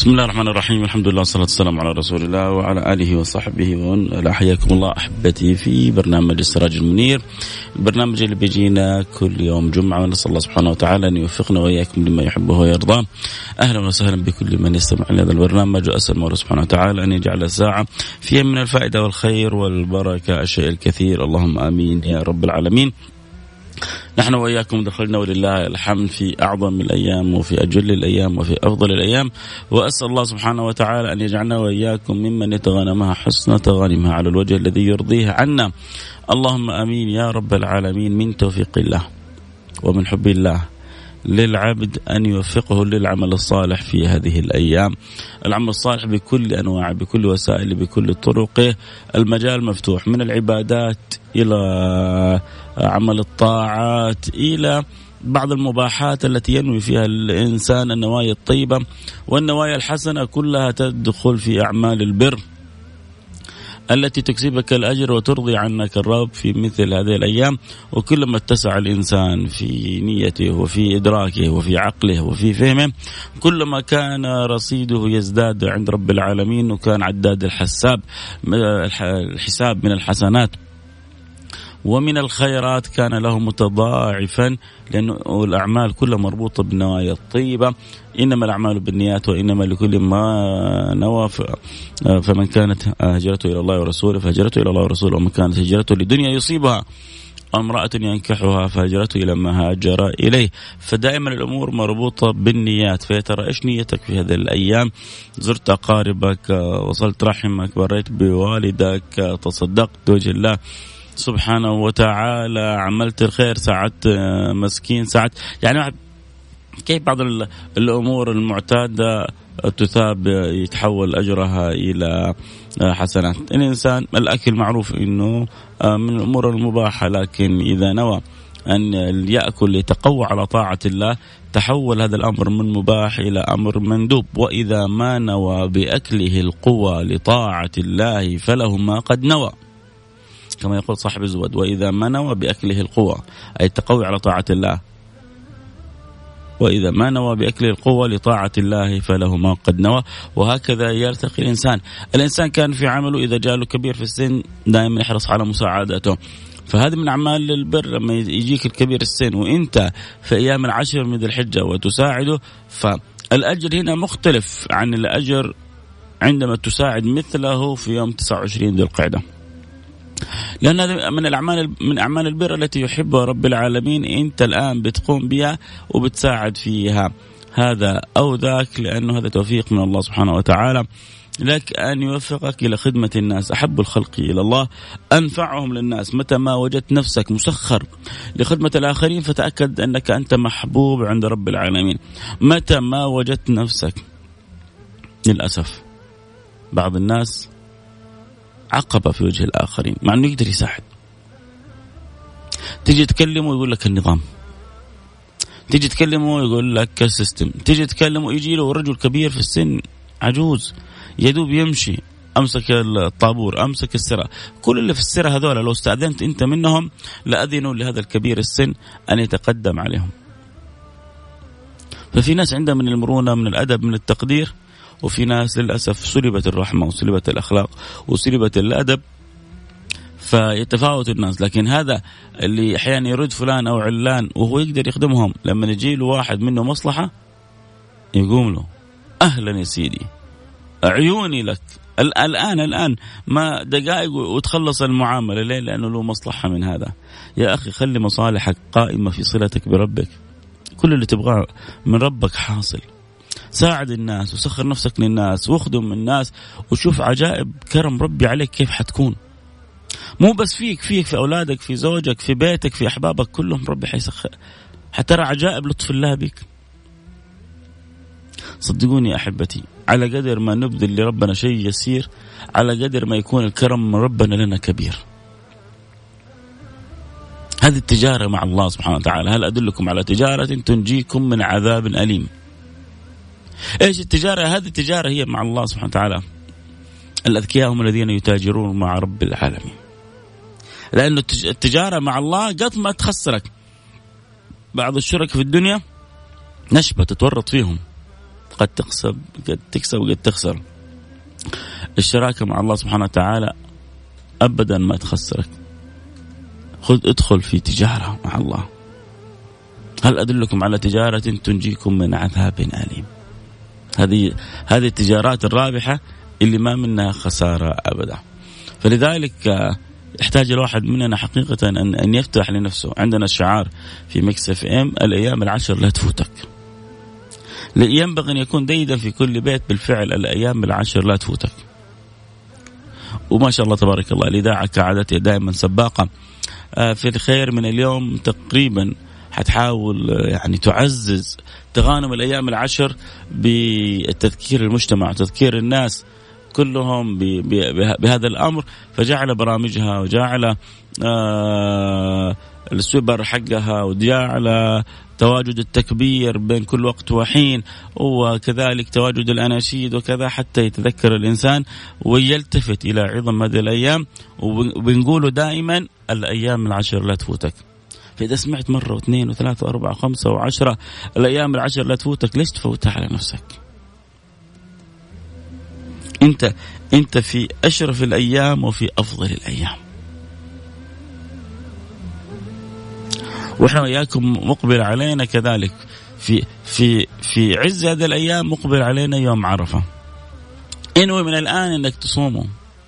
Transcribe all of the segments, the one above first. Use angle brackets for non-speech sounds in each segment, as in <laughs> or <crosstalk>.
بسم الله الرحمن الرحيم الحمد لله والصلاة والسلام على رسول الله وعلى آله وصحبه ومن حياكم الله أحبتي في برنامج السراج المنير البرنامج اللي بيجينا كل يوم جمعة ونسأل الله سبحانه وتعالى أن يوفقنا وإياكم لما يحبه ويرضاه أهلا وسهلا بكل من يستمع لهذا البرنامج وأسأل الله سبحانه وتعالى أن يجعل ساعة فيها من الفائدة والخير والبركة الشيء الكثير اللهم آمين يا رب العالمين نحن وإياكم دخلنا ولله الحمد في أعظم الأيام وفي أجل الأيام وفي أفضل الأيام. وأسأل الله سبحانه وتعالى أن يجعلنا وإياكم ممن يتغنمها حسن تغانمها على الوجه الذي يرضيه عنا. اللهم آمين يا رب العالمين. من توفيق الله ومن حب الله. للعبد أن يوفقه للعمل الصالح في هذه الأيام. العمل الصالح بكل انواعه بكل وسائله بكل طرقه، المجال مفتوح من العبادات إلى عمل الطاعات إلى بعض المباحات التي ينوي فيها الإنسان النوايا الطيبة والنوايا الحسنة كلها تدخل في أعمال البر. التي تكسبك الأجر وترضي عنك الرب في مثل هذه الأيام. وكلما اتسع الإنسان في نيته وفي إدراكه وفي عقله وفي فهمه كلما كان رصيده يزداد عند رب العالمين وكان عداد الحساب الحساب من الحسنات ومن الخيرات كان له متضاعفا لأنه الأعمال كلها مربوطة بالنوايا الطيبة. إنما الأعمال بالنيات وإنما لكل ما نوى. فمن كانت هجرته إلى الله ورسوله فهجرته إلى الله ورسوله. ومن كانت هجرته لدنيا يصيبها امرأة ينكحها فهجرته إلى ما هاجر إليه. فدائما الأمور مربوطة بالنيات. فيا ترى إيش نيتك في هذه الأيام؟ زرت أقاربك وصلت رحمك بريت بوالدك تصدقت وجه الله. سبحانه وتعالى عملت الخير ساعدت آه، مسكين ساعدت. يعني كيف بعض الأمور المعتادة تثاب يتحول أجرها إلى آه، حسنات. الإنسان الأكل معروف إنه آه، من الأمور المباحة لكن إذا نوى أن يأكل ليتقوى على طاعة الله تحول هذا الأمر من مباح إلى أمر مندوب. وإذا ما نوى بأكله القوى لطاعة الله فله ما قد نوى. كما يقول صاحب الزود وإذا ما نوى بأكله القوة أي التقوي على طاعة الله. وإذا ما نوى بأكله القوة لطاعة الله فله ما قد نوى. وهكذا يرتقي الإنسان. الإنسان كان في عمله إذا جاء كبير في السن دائما يحرص على مساعدته. فهذا من أعمال البر لما يجيك الكبير السن وأنت في أيام العشر من ذي الحجة وتساعده فالأجر هنا مختلف عن الأجر عندما تساعد مثله في يوم 29 ذي القعدة. لأن هذا من الأعمال من أعمال البر التي يحبها رب العالمين. أنت الآن بتقوم بها وبتساعد فيها. هذا أو ذاك لأنه هذا توفيق من الله سبحانه وتعالى. لك أن يوفقك إلى خدمة الناس أحب الخلق إلى الله أنفعهم للناس. متى ما وجدت نفسك مسخر لخدمة الآخرين فتأكد أنك أنت محبوب عند رب العالمين. متى ما وجدت نفسك؟ للأسف بعض الناس عقبة في وجه الآخرين مع أنه يقدر يساعد. تيجي تكلمه يقول لك النظام. تيجي تكلمه يقول لك السيستم. تيجي تكلمه يجي له رجل كبير في السن عجوز يدوب يمشي أمسك الطابور أمسك السرة. كل اللي في السرة هذول لو استأذنت أنت منهم لأذنوا لهذا الكبير السن أن يتقدم عليهم. ففي ناس عندها من المرونة من الأدب من التقدير وفي ناس للأسف سلبت الرحمة وسلبت الأخلاق وسلبت الأدب فيتفاوت الناس لكن هذا اللي أحيانا يرد فلان أو علان وهو يقدر يخدمهم لما يجي له واحد منه مصلحة يقوم له أهلا يا سيدي عيوني لك الان الآن ما دقائق وتخلص المعاملة ليه؟ لأنه له مصلحة من هذا. يا أخي خلي مصالحك قائمة في صلتك بربك. كل اللي تبغاه من ربك حاصل. ساعد الناس وسخر نفسك للناس واخدم الناس وشوف عجائب كرم ربي عليك كيف حتكون. مو بس فيك فيك في أولادك في زوجك في بيتك في أحبابك كلهم ربي حيسخر. حترى عجائب لطف الله بك. صدقوني أحبتي على قدر ما نبذل لربنا شيء يسير على قدر ما يكون الكرم من ربنا لنا كبير هذه التجارة مع الله سبحانه وتعالى هل أدلكم على تجارة تنجيكم من عذاب أليم إيش التجارة؟ هذه التجارة هي مع الله سبحانه وتعالى. الأذكياء هم الذين يتاجرون مع رب العالمين. لأن التجارة مع الله قد ما تخسرك. بعض الشركاء في الدنيا نشبة تتورط فيهم. قد تكسب قد تكسب وقد تخسر. الشراكة مع الله سبحانه وتعالى أبدا ما تخسرك. خذ ادخل في تجارة مع الله. هل أدلكم على تجارة تنجيكم من عذاب أليم؟ هذه هذه التجارات الرابحة اللي ما منها خسارة أبدا. فلذلك يحتاج الواحد مننا حقيقة أن أن يفتح لنفسه. عندنا الشعار في Mix FM الأيام العشر لا تفوتك. ينبغي أن يكون ديدنا في كل بيت بالفعل الأيام العشر لا تفوتك. وما شاء الله تبارك الله الإذاعة كعادتها دائما سباقة آه، في الخير من اليوم تقريبا حتحاول يعني تعزز مغانم الأيام العشر بالتذكير المجتمع وتذكير الناس كلهم بهذا الأمر فجعل برامجها وجعل آه السوبر حقها وجعل تواجد التكبير بين كل وقت وحين وكذلك تواجد الأناشيد وكذا حتى يتذكر الإنسان ويلتفت إلى عظم هذه الأيام وبنقوله دائما الأيام العشر لا تفوتك. فاذا سمعت مرة واثنين وثلاثة وأربعة وخمسة وعشرة الأيام العشر لا تفوتك ليش تفوتها على نفسك؟ أنت أنت في أشرف الأيام وفي أفضل الأيام. وإحنا وياكم مقبل علينا كذلك في في في عز هذه الأيام مقبل علينا يوم عرفة. انوي من الآن إنك تصوموا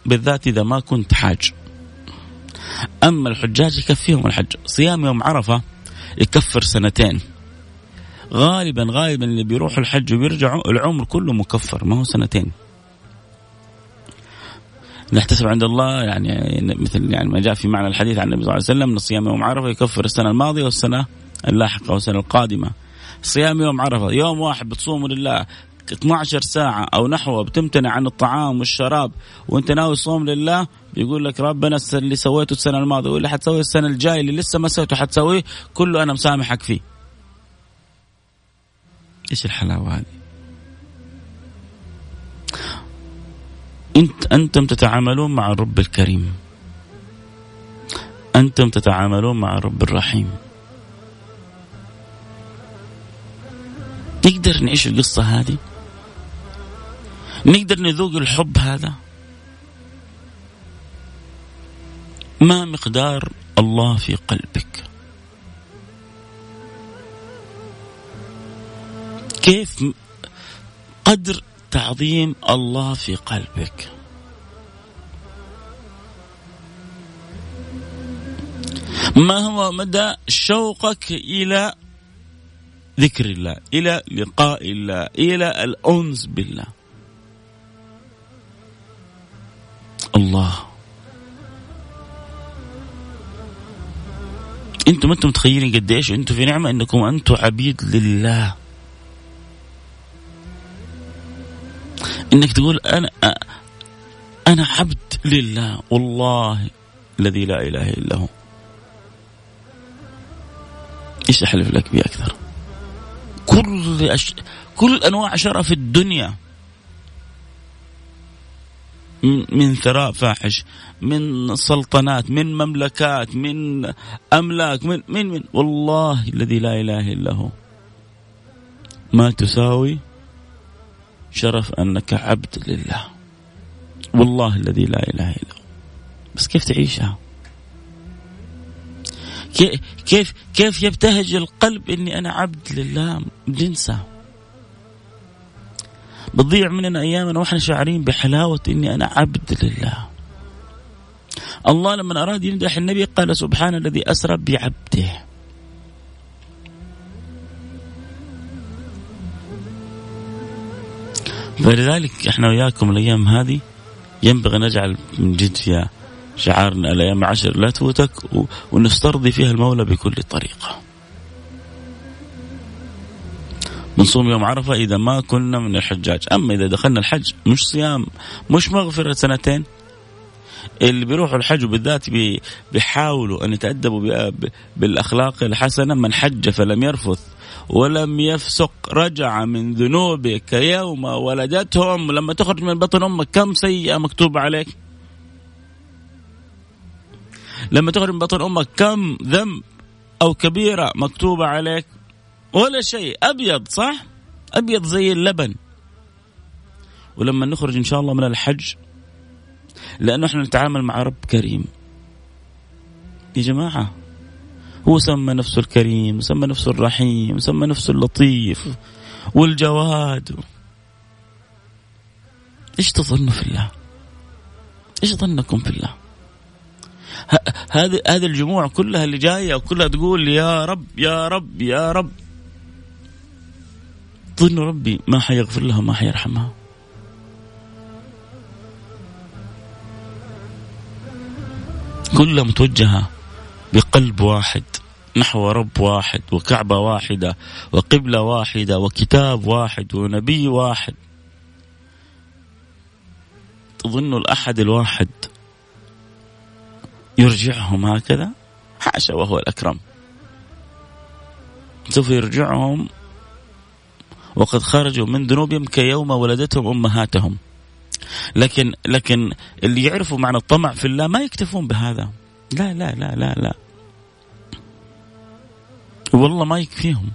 بالذات إذا ما كنت حاج. أما الحجاج يكفيهم الحج، صيام يوم عرفة يكفر سنتين. غالبا غالبا اللي بيروحوا الحج وبيرجعوا العمر كله مكفر ما هو سنتين. نحتسب عند الله يعني مثل يعني ما جاء في معنى الحديث عن النبي صلى الله عليه وسلم إن صيام يوم عرفة يكفر السنة الماضية والسنة اللاحقة والسنة القادمة. صيام يوم عرفة يوم واحد بتصوم لله 12 ساعة أو نحوه بتمتنع عن الطعام والشراب وأنت ناوي صوم لله بيقول لك ربنا اللي سويته السنة الماضية واللي حتسويه السنة الجاية اللي لسه ما سويته حتسويه كله أنا مسامحك فيه. إيش الحلاوة هذه؟ انت أنتم تتعاملون مع الرب الكريم أنتم تتعاملون مع الرب الرحيم نقدر نعيش القصة هذه نقدر نذوق الحب هذا؟ ما مقدار الله في قلبك؟ كيف قدر تعظيم الله في قلبك؟ ما هو مدى شوقك إلى ذكر الله إلى لقاء الله إلى الأنس بالله؟ الله. أنتم ما أنتم متخيلين قديش أنتم في نعمة انكم أنتم عبيد لله. انك تقول أنا أنا عبد لله. والله الذي لا إله إلا هو. إيش أحلف لك به أكثر؟ كل أش... كل أنواع شرف الدنيا. من ثراء فاحش من سلطنات من مملكات من أملاك من من من والله الذي لا إله إلا هو. ما تساوي شرف أنك عبد لله. والله الذي لا إله إلا هو. بس كيف تعيشها؟ كيف كيف يبتهج القلب إني أنا عبد لله؟ بننسى بتضيع مننا ايامنا وإحنا شاعرين بحلاوة إني أنا عبد لله الله لما أراد يمدح النبي قال سبحان الذي أسرى بعبده فلذلك إحنا وياكم الأيام هذه ينبغي نجعل من جد فيها شعارنا الأيام عشر لا تفوتك ونسترضي فيها المولى بكل طريقة. بنصوم يوم عرفة إذا ما كنا من الحجاج، أما إذا دخلنا الحج مش صيام مش مغفرة سنتين. اللي بيروحوا الحج وبالذات بيحاولوا أن يتأدبوا بالأخلاق الحسنة من حج فلم يرفث ولم يفسق رجع من ذنوبه كيوم ولدتهم. لما تخرج من بطن أمك كم سيئة مكتوبة عليك. لما تخرج من بطن أمك كم ذنب أو كبيرة مكتوبة عليك. ولا شيء. أبيض صح؟ أبيض زي اللبن. ولما نخرج إن شاء الله من الحج لأنه إحنا نتعامل مع رب كريم. يا جماعة هو سمى نفسه الكريم سمى نفسه الرحيم سمى نفسه اللطيف والجواد. إيش تظنوا في الله؟ إيش ظنكم في الله؟ هذه هذه الجموع كلها اللي جاية وكلها تقول يا رب يا رب يا رب. ظنوا ربي ما حيغفر لها ما حيرحمها. كلها متوجهة بقلب واحد نحو رب واحد وكعبة واحدة وقبلة واحدة وكتاب واحد ونبي واحد. تظن الأحد الواحد يرجعهم هكذا؟ حاشا وهو الأكرم. سوف يرجعهم وقد خرجوا من ذنوبهم كيوم ولدتهم أمهاتهم. لكن لكن اللي يعرفوا معنى الطمع في الله ما يكتفون بهذا. لا لا لا لا لا. والله ما يكفيهم.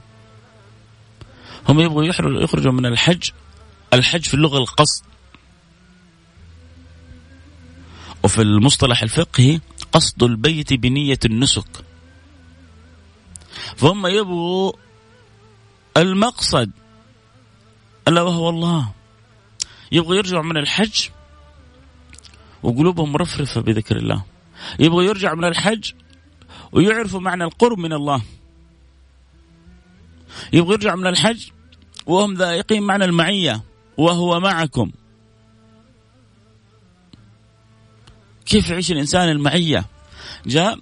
هم يبغوا يخرجوا من الحج. الحج في اللغة القصد. وفي المصطلح الفقهي قصد البيت بنية النسك. فهم يبغوا المقصد ألا وهو الله. يبغوا يرجعوا من الحج وقلوبهم مرفرفة بذكر الله. يبغوا يرجعوا من الحج ويعرفوا معنى القرب من الله. يبغوا يرجعوا من الحج وهم ذائقين معنى المعية وهو معكم. كيف يعيش الإنسان المعية؟ جاء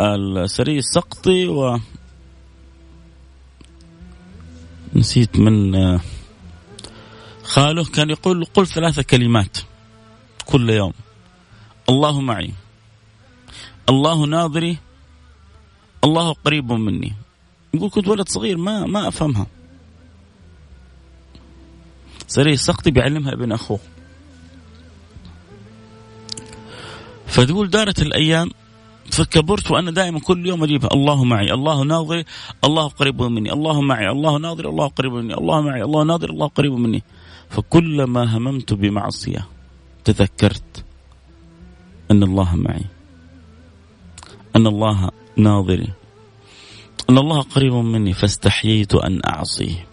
السري السقطي و نسيت من خاله كان يقول قل ثلاثة كلمات كل يوم. الله معي. الله ناظري. الله قريب مني. يقول كنت ولد صغير ما ما أفهمها. سري السقطي بيعلمها ابن أخوه. فتقول دارت الأيام فكبرت وأنا دائما كل يوم اجيبها الله معي الله ناظري الله قريب مني الله معي الله ناظري الله قريب مني الله معي الله ناظري الله قريب مني. فكلما هممت بمعصية تذكرت أن الله معي أن الله ناظري أن الله قريب مني فاستحييت أن أعصيه.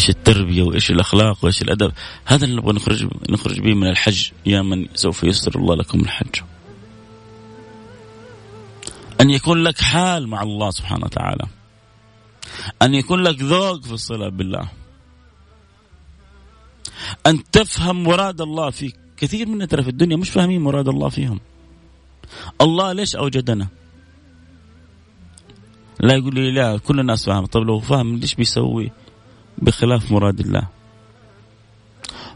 إيش التربية وإيش الأخلاق وإيش الأدب. هذا اللي نبغى نخرج نخرج به من الحج. يا من سوف ييسر الله لكم الحج. أن يكون لك حال مع الله سبحانه وتعالى. أن يكون لك ذوق في الصلة بالله. أن تفهم مراد الله فيك كثير منا ترى في الدنيا مش فاهمين مراد الله فيهم. الله ليش أوجدنا؟ لا يقول لي لا كل الناس فاهم طيب لو فاهم ليش بيسوي؟ بخلاف مراد الله.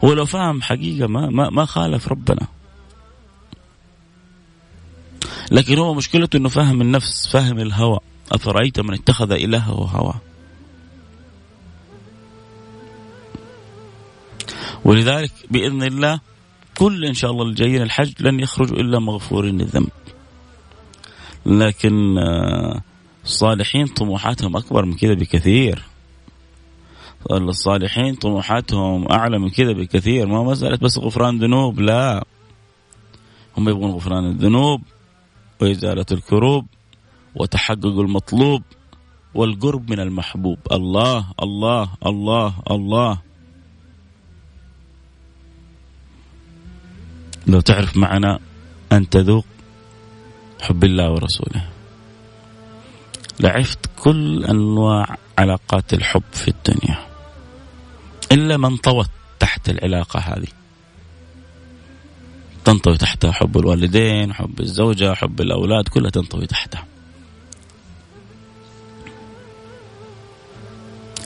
هو لو فاهم حقيقة ما ما ما خالف ربنا. لكن هو مشكلته إنه فاهم النفس فاهم الهوى. أفرأيت من اتخذ إلهه هواه ولذلك بإذن الله كل إن شاء الله الجايين الحج لن يخرجوا إلا مغفورين الذنب لكن آه، الصالحين طموحاتهم أكبر من كذا بكثير. الصالحين طموحاتهم أعلى من كذا بكثير. ما مساله بس غفران ذنوب لا. هم يبغون غفران الذنوب وإزالة الكروب وتحقق المطلوب والقرب من المحبوب. الله الله الله الله. لو تعرف معنا أن تذوق حب الله ورسوله. لعفت كل أنواع علاقات الحب في الدنيا. إلا من طوت تحت العلاقة هذه. تنطوي تحتها حب الوالدين حب الزوجة حب الأولاد كلها تنطوي تحتها.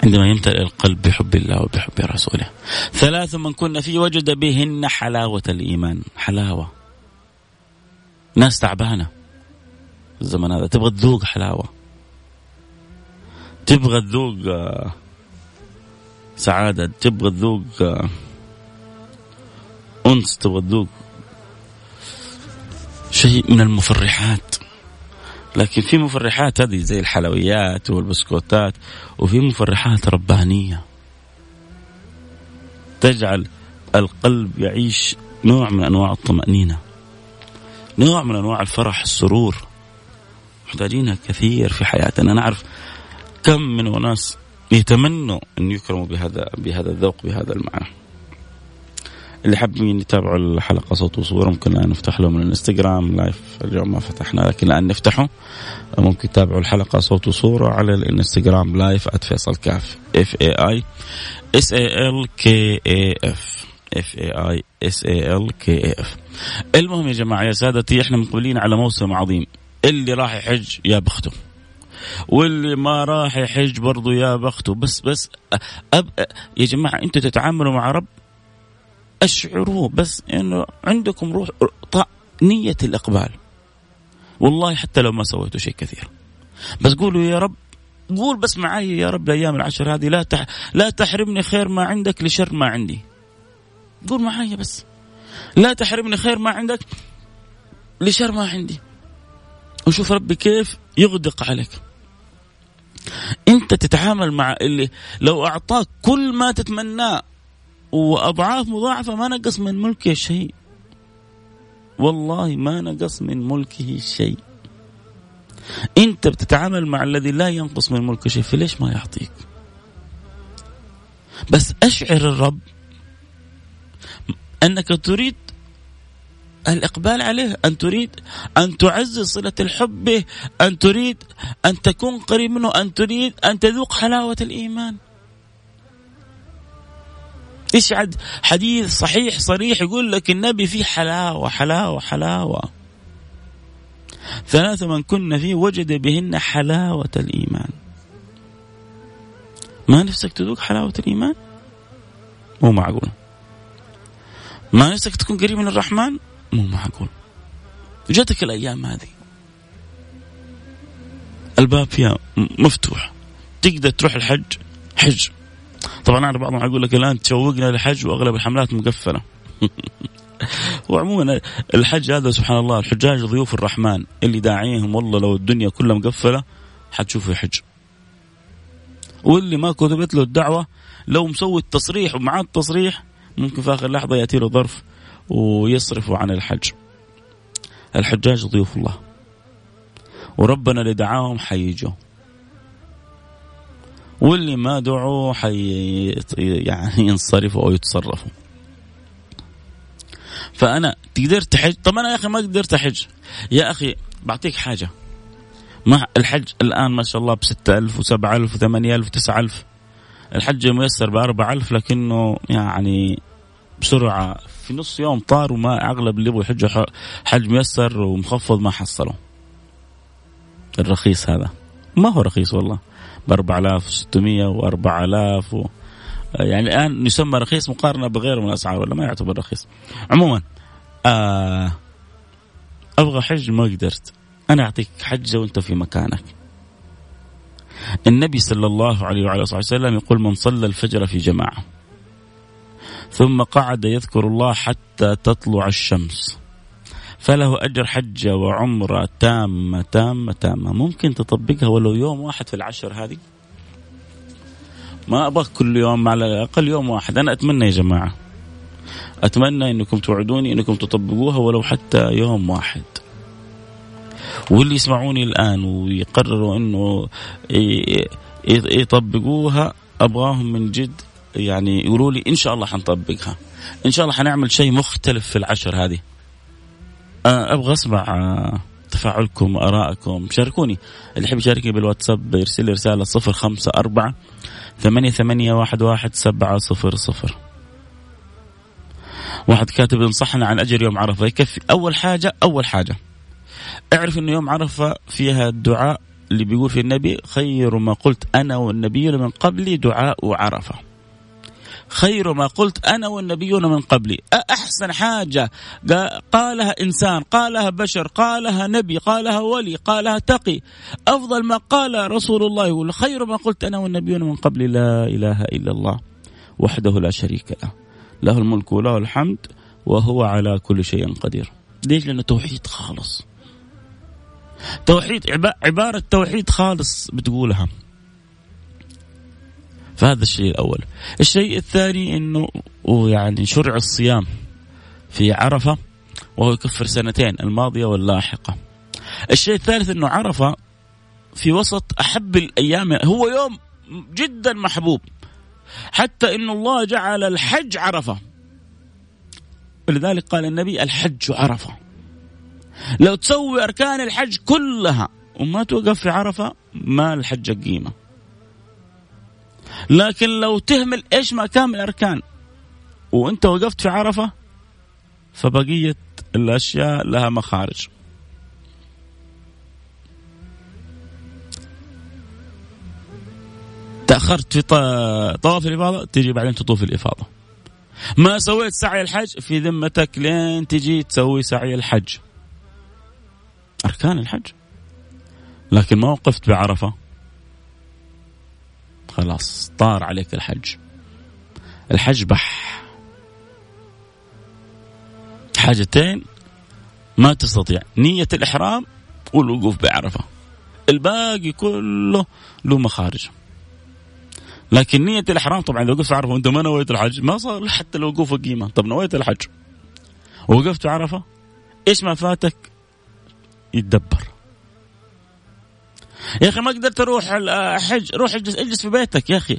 عندما يمتلئ القلب بحب الله وبحب رسوله. ثلاث من كنا فيه وجد بهن حلاوة الإيمان. حلاوة. ناس تعبانة. الزمن هذا تبغى تذوق حلاوة. تبغى تذوق سعادة تبغى تذوق آه، أنس تبغى تذوق. شيء من المفرحات. لكن في مفرحات هذه زي الحلويات والبسكوتات وفي مفرحات ربانية. تجعل القلب يعيش نوع من أنواع الطمأنينة نوع من أنواع الفرح السرور. محتاجينها كثير في حياتنا. نعرف كم من أناس يتمنوا أن يكرموا بهذا بهذا الذوق بهذا المعنى. اللي حابين يتابعوا الحلقة صوت وصوره ممكن الان نفتح لهم الإنستغرام live اليوم ما فتحنا لكن الان نفتحه. ممكن يتابعوا الحلقة صوت وصوره على الإنستغرام live @فيصل كاف. F A I S A L K A F F A I S A L K A F المهم يا جماعة يا سادتي إحنا مقبلين على موسم عظيم. اللي راح يحج يا بخته واللي ما راح يحج برضه يا بخته بس بس أب يا جماعة أنتم تتعاملوا مع رب؟ أشعروا بس إنه عندكم روح نية الإقبال. والله حتى لو ما سويتوا شيء كثير. بس قولوا يا رب قول بس معي يا رب الأيام العشر هذه. لا تح... لا تحرمني خير ما عندك لشر ما عندي. قول معي بس. لا تحرمني خير ما عندك لشر ما عندي. وشوف ربي كيف يغدق عليك. انت تتعامل مع اللي لو اعطاك كل ما تتمناه واضعاف مضاعفة ما نقص من ملكه شيء. والله ما نقص من ملكه شيء. انت بتتعامل مع الذي لا ينقص من ملكه شيء فليش ما يعطيك؟ بس أشعر الرب أنك تريد الإقبال عليه أن تريد أن تعزز صلة الحب به أن تريد أن تكون قريب منه أن تريد أن تذوق حلاوة الإيمان. إيش عد حديث صحيح صريح يقول لك النبي فيه حلاوة حلاوة حلاوة. ثلاث من كن فيه وجد بهن حلاوة الإيمان. ما نفسك تذوق حلاوة الإيمان؟ مو معقول. ما نفسك تكون قريب من الرحمن؟ مو معقول. جاتك الأيام هذه. الباب فيها مفتوح. تقدر تروح الحج؟ حج. طبعا أنا بعضهم يقول لك الآن تشوقنا للحج وأغلب الحملات مقفلة. <laughs> وعموما الحج هذا سبحان الله الحجاج ضيوف الرحمن اللي داعيهم والله لو الدنيا كلها مقفلة حتشوفه يحج. واللي ما كتبت له الدعوة لو مسوي التصريح ومعاه التصريح ممكن في آخر لحظة يأتي له ظرف ويصرفوا عن الحج. الحجاج ضيوف الله. وربنا اللي دعاهم حيجوا. واللي ما دعوا حي يعني ينصرفوا أو يتصرفوا. فأنا تقدر تحج؟ طب أنا يا أخي ما قدرت أحج. يا أخي بعطيك حاجة. ما الحج الآن ما شاء الله ب 6000 و7000 و8000 و9000 الحج ميسر ب 4000 لكنه يعني بسرعة. في نص يوم طار وما أغلب اللي يبغوا يحجوا حج ميسر ومخفض ما حصلوا. الرخيص هذا. ما هو رخيص والله. ب 4600 و 4000 و... يعني الآن يسمى رخيص مقارنة بغيره من الأسعار ولا ما يعتبر رخيص. عموما آه أبغى حج ما قدرت. أنا أعطيك حجه وأنت في مكانك. النبي صلى الله عليه وعلى آله وسلم يقول من صلى الفجر في جماعة. ثم قعد يذكر الله حتى تطلع الشمس. فله أجر حجة وعمرة تامة تامة تامة. ممكن تطبقها ولو يوم واحد في العشر هذه؟ ما أبغى كل يوم على الأقل يوم واحد. أنا أتمنى يا جماعة. أتمنى أنكم توعدوني أنكم تطبقوها ولو حتى يوم واحد. واللي يسمعوني الآن ويقرروا أنه يطبقوها أبغاهم من جد يعني يقولوا لي إن شاء الله حنطبقها. إن شاء الله حنعمل شيء مختلف في العشر هذه. آه، أبغى أسمع آه، تفاعلكم آرائكم. شاركوني. اللي يحب يشاركني بالواتساب يرسل لي رسالة صفر خمسة أربعة ثمانية ثمانية واحد واحد سبعة صفر صفر. واحد كاتب ينصحنا عن أجر يوم عرفة. يكفي أول حاجة أول حاجة. اعرف أنه يوم عرفة فيها الدعاء اللي بيقول في النبي خير ما قلت أنا والنبيون من قبلي دعاء عرفة. خير ما قلت أنا والنبيون من قبلي. أحسن حاجة؟ قالها إنسان قالها بشر قالها نبي قالها ولي قالها تقي. أفضل ما قال رسول الله خير ما قلت أنا والنبيون من قبلي. لا إله إلا الله وحده لا شريك له. له الملك وله الحمد وهو على كل شيء قدير. ليش؟ لأنه توحيد خالص. توحيد عبارة توحيد خالص بتقولها. فهذا الشيء الأول. الشيء الثاني إنه يعني شرع الصيام في عرفة وهو يكفر سنتين الماضية واللاحقة. الشيء الثالث إنه عرفة في وسط أحب الأيام هو يوم جدا محبوب حتى إن الله جعل الحج عرفة ولذلك قال النبي الحج عرفة لو تسوي أركان الحج كلها وما توقف في عرفة ما الحج قيمة لكن لو تهمل إيش ما كان من الأركان وأنت وقفت في عرفة فبقيه الأشياء لها مخارج. تأخرت في طواف الإفاضة تجي بعدين تطوف الإفاضة. ما سويت سعي الحج في ذمتك لين تجي تسوي سعي الحج. أركان الحج. لكن ما وقفت بعرفة. خلاص طار عليك الحج. الحج بح. حاجتين ما تستطيع. نية الإحرام والوقوف بعرفة. الباقي كله له مخارج. لكن نية الإحرام طبعا إذا وقفت عرفة وأنت ما نويت الحج ما صار حتى الوقوف قيمة طب نويت الحج. ووقفت عرفة إيش ما فاتك؟ يتدبر. يا أخي ما قدرت أروح حج. روح اجلس اجلس في بيتك يا أخي.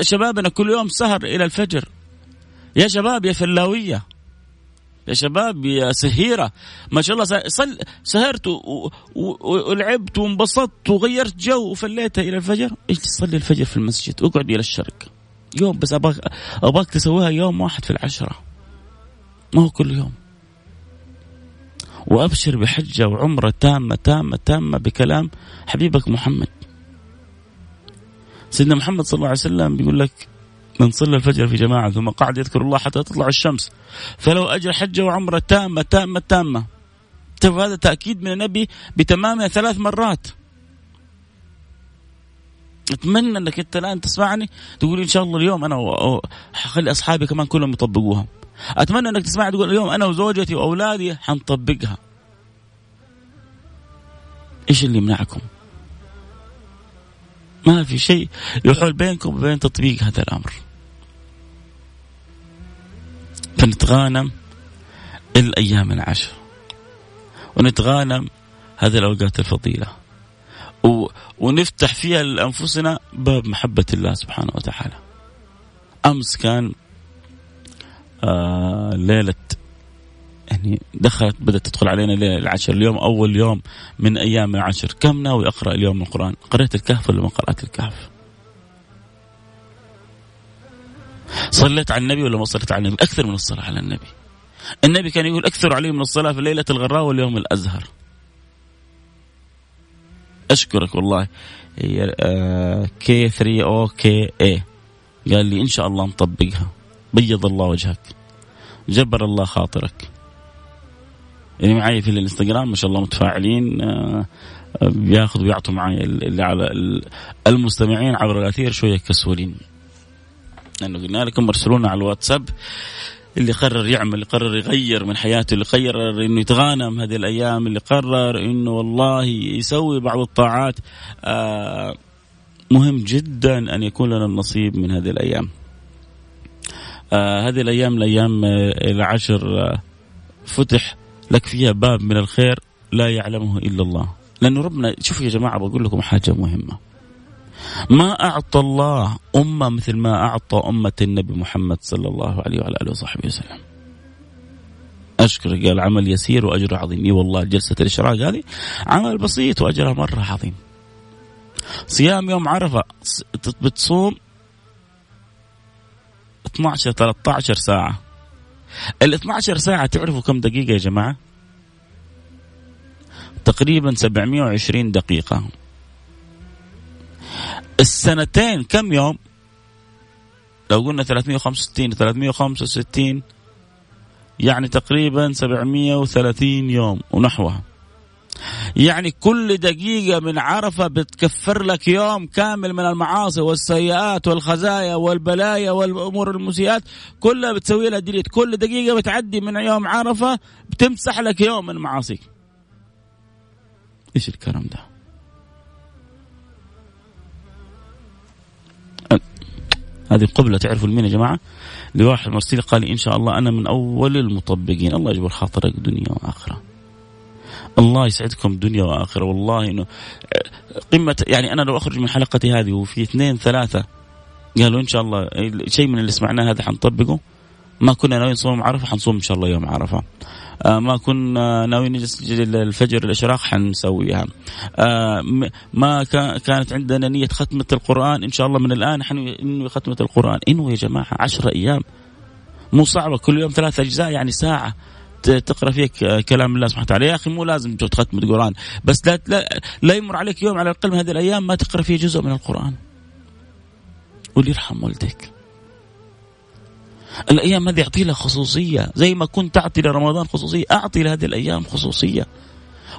شبابنا كل يوم سهر إلى الفجر. يا شباب يا فلاوية. يا شباب يا سهيرة. ما شاء الله صل سهرت ولعبت وانبسطت وغيرت جو وفليتها إلى الفجر. اجلس صلي الفجر في المسجد. اقعد إلى الشرق. يوم بس ابغاك أبغاك تسويها يوم واحد في العشرة. ما هو كل يوم. وأبشر بحجة وعمرة تامة تامة تامة بكلام حبيبك محمد. سيدنا محمد صلى الله عليه وسلم بيقول لك من صلى الفجر في جماعة ثم قعد يذكر الله حتى تطلع الشمس فلو اجر حجة وعمرة تامة تامة تامة. طيب هذا تأكيد من النبي بتمامها ثلاث مرات. أتمنى إنك أنت الآن تسمعني تقول إن شاء الله اليوم أنا حخلي أصحابي كمان كلهم يطبقوها. أتمنى أنك تسمع تقول اليوم أنا وزوجتي وأولادي حنطبقها. إيش اللي يمنعكم؟ ما في شيء يحول بينكم وبين تطبيق هذا الأمر. فنتغانم الأيام العشر. ونتغانم هذه الأوقات الفضيلة. و... ونفتح فيها لأنفسنا باب محبة الله سبحانه وتعالى. أمس كان آه ليلة. يعني دخلت بدأت تدخل علينا ليلة العشر. اليوم أول يوم من أيام العشر. كم ناوي أقرأ اليوم القرآن؟ قرأت الكهف ولا ما قرأت الكهف؟ صليت على النبي ولا ما صليت على النبي؟ أكثر من الصلاة على النبي. النبي كان يقول أكثر عليه من الصلاة في ليلة الغراء واليوم الأزهر. أشكرك والله. هي كي 3 أو كي اي قال لي إن شاء الله نطبقها بيض الله وجهك جبر الله خاطرك. اللي يعني معي في الإنستغرام ما شاء الله متفاعلين آه، بياخذوا ويعطوا معي اللي على المستمعين عبر الأثير شوية كسولين. لأنه قلنا لكم أرسلونا على الواتساب اللي قرر يعمل اللي قرر يغير من حياته اللي قرر إنه يتغانم هذه الأيام اللي قرر إنه والله يسوي بعض الطاعات. آه مهم جدا أن يكون لنا النصيب من هذه الأيام. آه هذه الأيام الأيام آه العشر آه فتح لك فيها باب من الخير لا يعلمه إلا الله. لأنه ربنا شوفوا يا جماعة بقول لكم حاجة مهمة. ما أعطى الله أمة مثل ما أعطى أمة النبي محمد صلى الله عليه وعلى آله وصحبه وسلم. أشكر قال عمل يسير وأجره عظيم. إي والله جلسة الإشراق هذه عمل بسيط وأجرها مرة عظيم. صيام يوم عرفة بتصوم 12 13 ساعة ال 12 ساعة تعرفوا كم دقيقة يا جماعة؟ تقريبا 720 دقيقة السنتين كم يوم؟ لو قلنا 365 365 يعني تقريبا 730 يوم ونحوها يعني كل دقيقة من عرفة بتكفر لك يوم كامل من المعاصي والسيئات والخزايا والبلايا والأمور المسيئات. كلها بتسوي لها ديليت كل دقيقة بتعدي من يوم عرفة بتمسح لك يوم من معاصيك. إيش الكلام ده؟ هذه قبلة تعرفوا مين يا جماعة؟ لواحد مرسل قال إن شاء الله أنا من أول المطبقين. الله يجبر خاطرك دنيا وآخرة. الله يسعدكم دنيا وآخرة. والله إنه قمة يعني أنا لو أخرج من حلقتي هذه وفي اثنين ثلاثة قالوا إن شاء الله شيء من اللي سمعناه هذا حنطبقه. ما كنا ناويين نصوم عرفة حنصوم إن شاء الله يوم عرفة. آه ما كنا ناويين نسجل الفجر الأشراق حنسويها. آه ما كانت عندنا نية ختمة القرآن إن شاء الله من الآن حنوي ختمة القرآن. إنوي يا جماعة عشرة أيام. مو صعبة كل يوم ثلاث أجزاء يعني ساعة. تقرأ فيك كلام الله سبحانه وتعالى. يا أخي مو لازم تختم القرآن بس لا, لا لا يمر عليك يوم على الأقل من هذه الأيام ما تقرأ فيه جزء من القرآن. قول يرحم والديك. الأيام هذه أعطي لها خصوصية زي ما كنت تعطي لرمضان خصوصية أعطي لهذه الأيام خصوصية.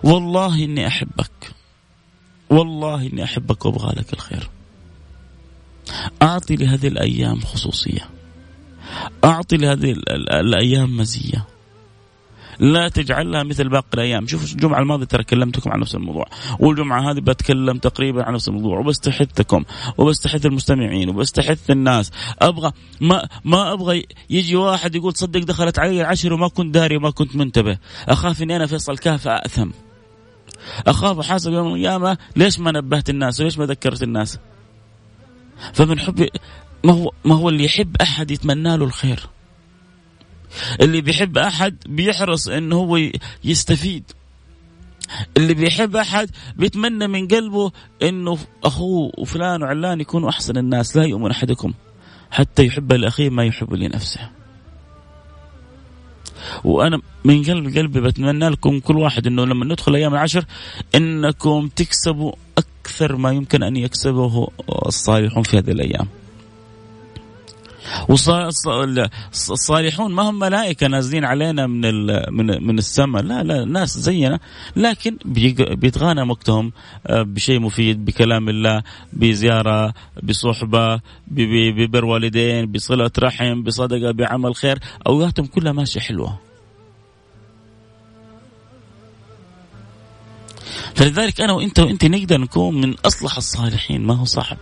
والله إني أحبك. والله إني أحبك وأبغى لك الخير. أعطي لهذه الأيام خصوصية. أعطي لهذه الأيام مزية. لا تجعلها مثل باقي الأيام. شوف الجمعة الماضية ترى كلمتكم عن نفس الموضوع. والجمعة هذه بتكلم تقريبا عن نفس الموضوع. وبستحثكم وبستحث المستمعين وبستحث الناس. أبغى ما ما أبغى يجي واحد يقول تصدق دخلت علي العشر وما كنت داري وما كنت منتبه. أخاف إني أنا فيصل كهف اثم أخاف أحاسب يوم القيامة ليش ما نبهت الناس وليش ما ذكرت الناس؟ فمن حبي ما هو ما هو اللي يحب أحد يتمنى له الخير. اللي بيحب أحد بيحرص إنه هو يستفيد اللي بيحب أحد بيتمنى من قلبه إنه أخوه وفلان وعلان يكونوا أحسن الناس لا يؤمن أحدكم حتى يحب لاخيه ما يحب لنفسه وأنا من قلب قلبي بتمنى لكم كل واحد إنه لما ندخل أيام العشر إنكم تكسبوا أكثر ما يمكن أن يكسبه الصالحون في هذه الأيام. والصالحون ما هم ملائكة نازلين علينا من من من السماء. لا لا ناس زينا. لكن بيتغانم وقتهم آه، بشيء مفيد بكلام الله بزيارة بصحبة ببر والدين بصلة رحم بصدقة بعمل خير. أوقاتهم كلها ماشية حلوة. فلذلك أنا وإنت وإنت نقدر نكون من أصلح الصالحين. ما هو صعب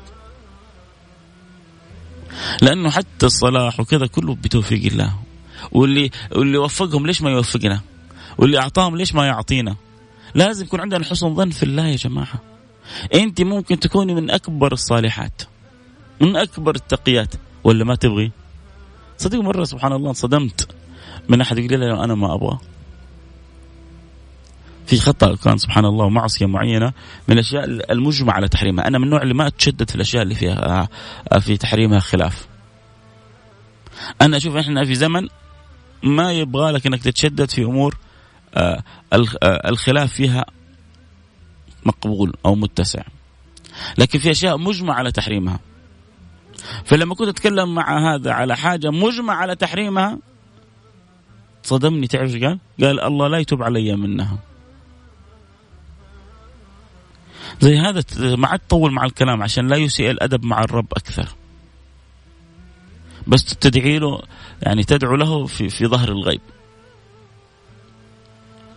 لأنه حتى الصلاح وكذا كله بتوفيق الله. واللي واللي وفقهم ليش ما يوفقنا؟ واللي أعطاهم ليش ما يعطينا؟ لازم يكون عندنا حسن ظن في الله يا جماعة. أنت ممكن تكوني من أكبر الصالحات. من أكبر التقيات. ولا ما تبغي؟ صدق مرة سبحان الله انصدمت. من أحد يقول لي أنا ما أبغى. في خطأ كان سبحان الله ومعصيه معينة من الأشياء المجمع على تحريمها، أنا من النوع اللي ما أتشدد في الأشياء اللي فيها في تحريمها خلاف. أنا أشوف إحنا في زمن ما يبغى لك إنك تتشدد في أمور آه، آه، الخلاف فيها مقبول أو متسع. لكن في أشياء مجمع على تحريمها. فلما كنت أتكلم مع هذا على حاجة مجمع على تحريمها صدمني تعرف قال؟ قال الله لا يتوب علي منها. زي هذا ما عاد تطول مع الكلام عشان لا يسيء الأدب مع الرب أكثر. بس تدعي له يعني تدعو له في في ظهر الغيب.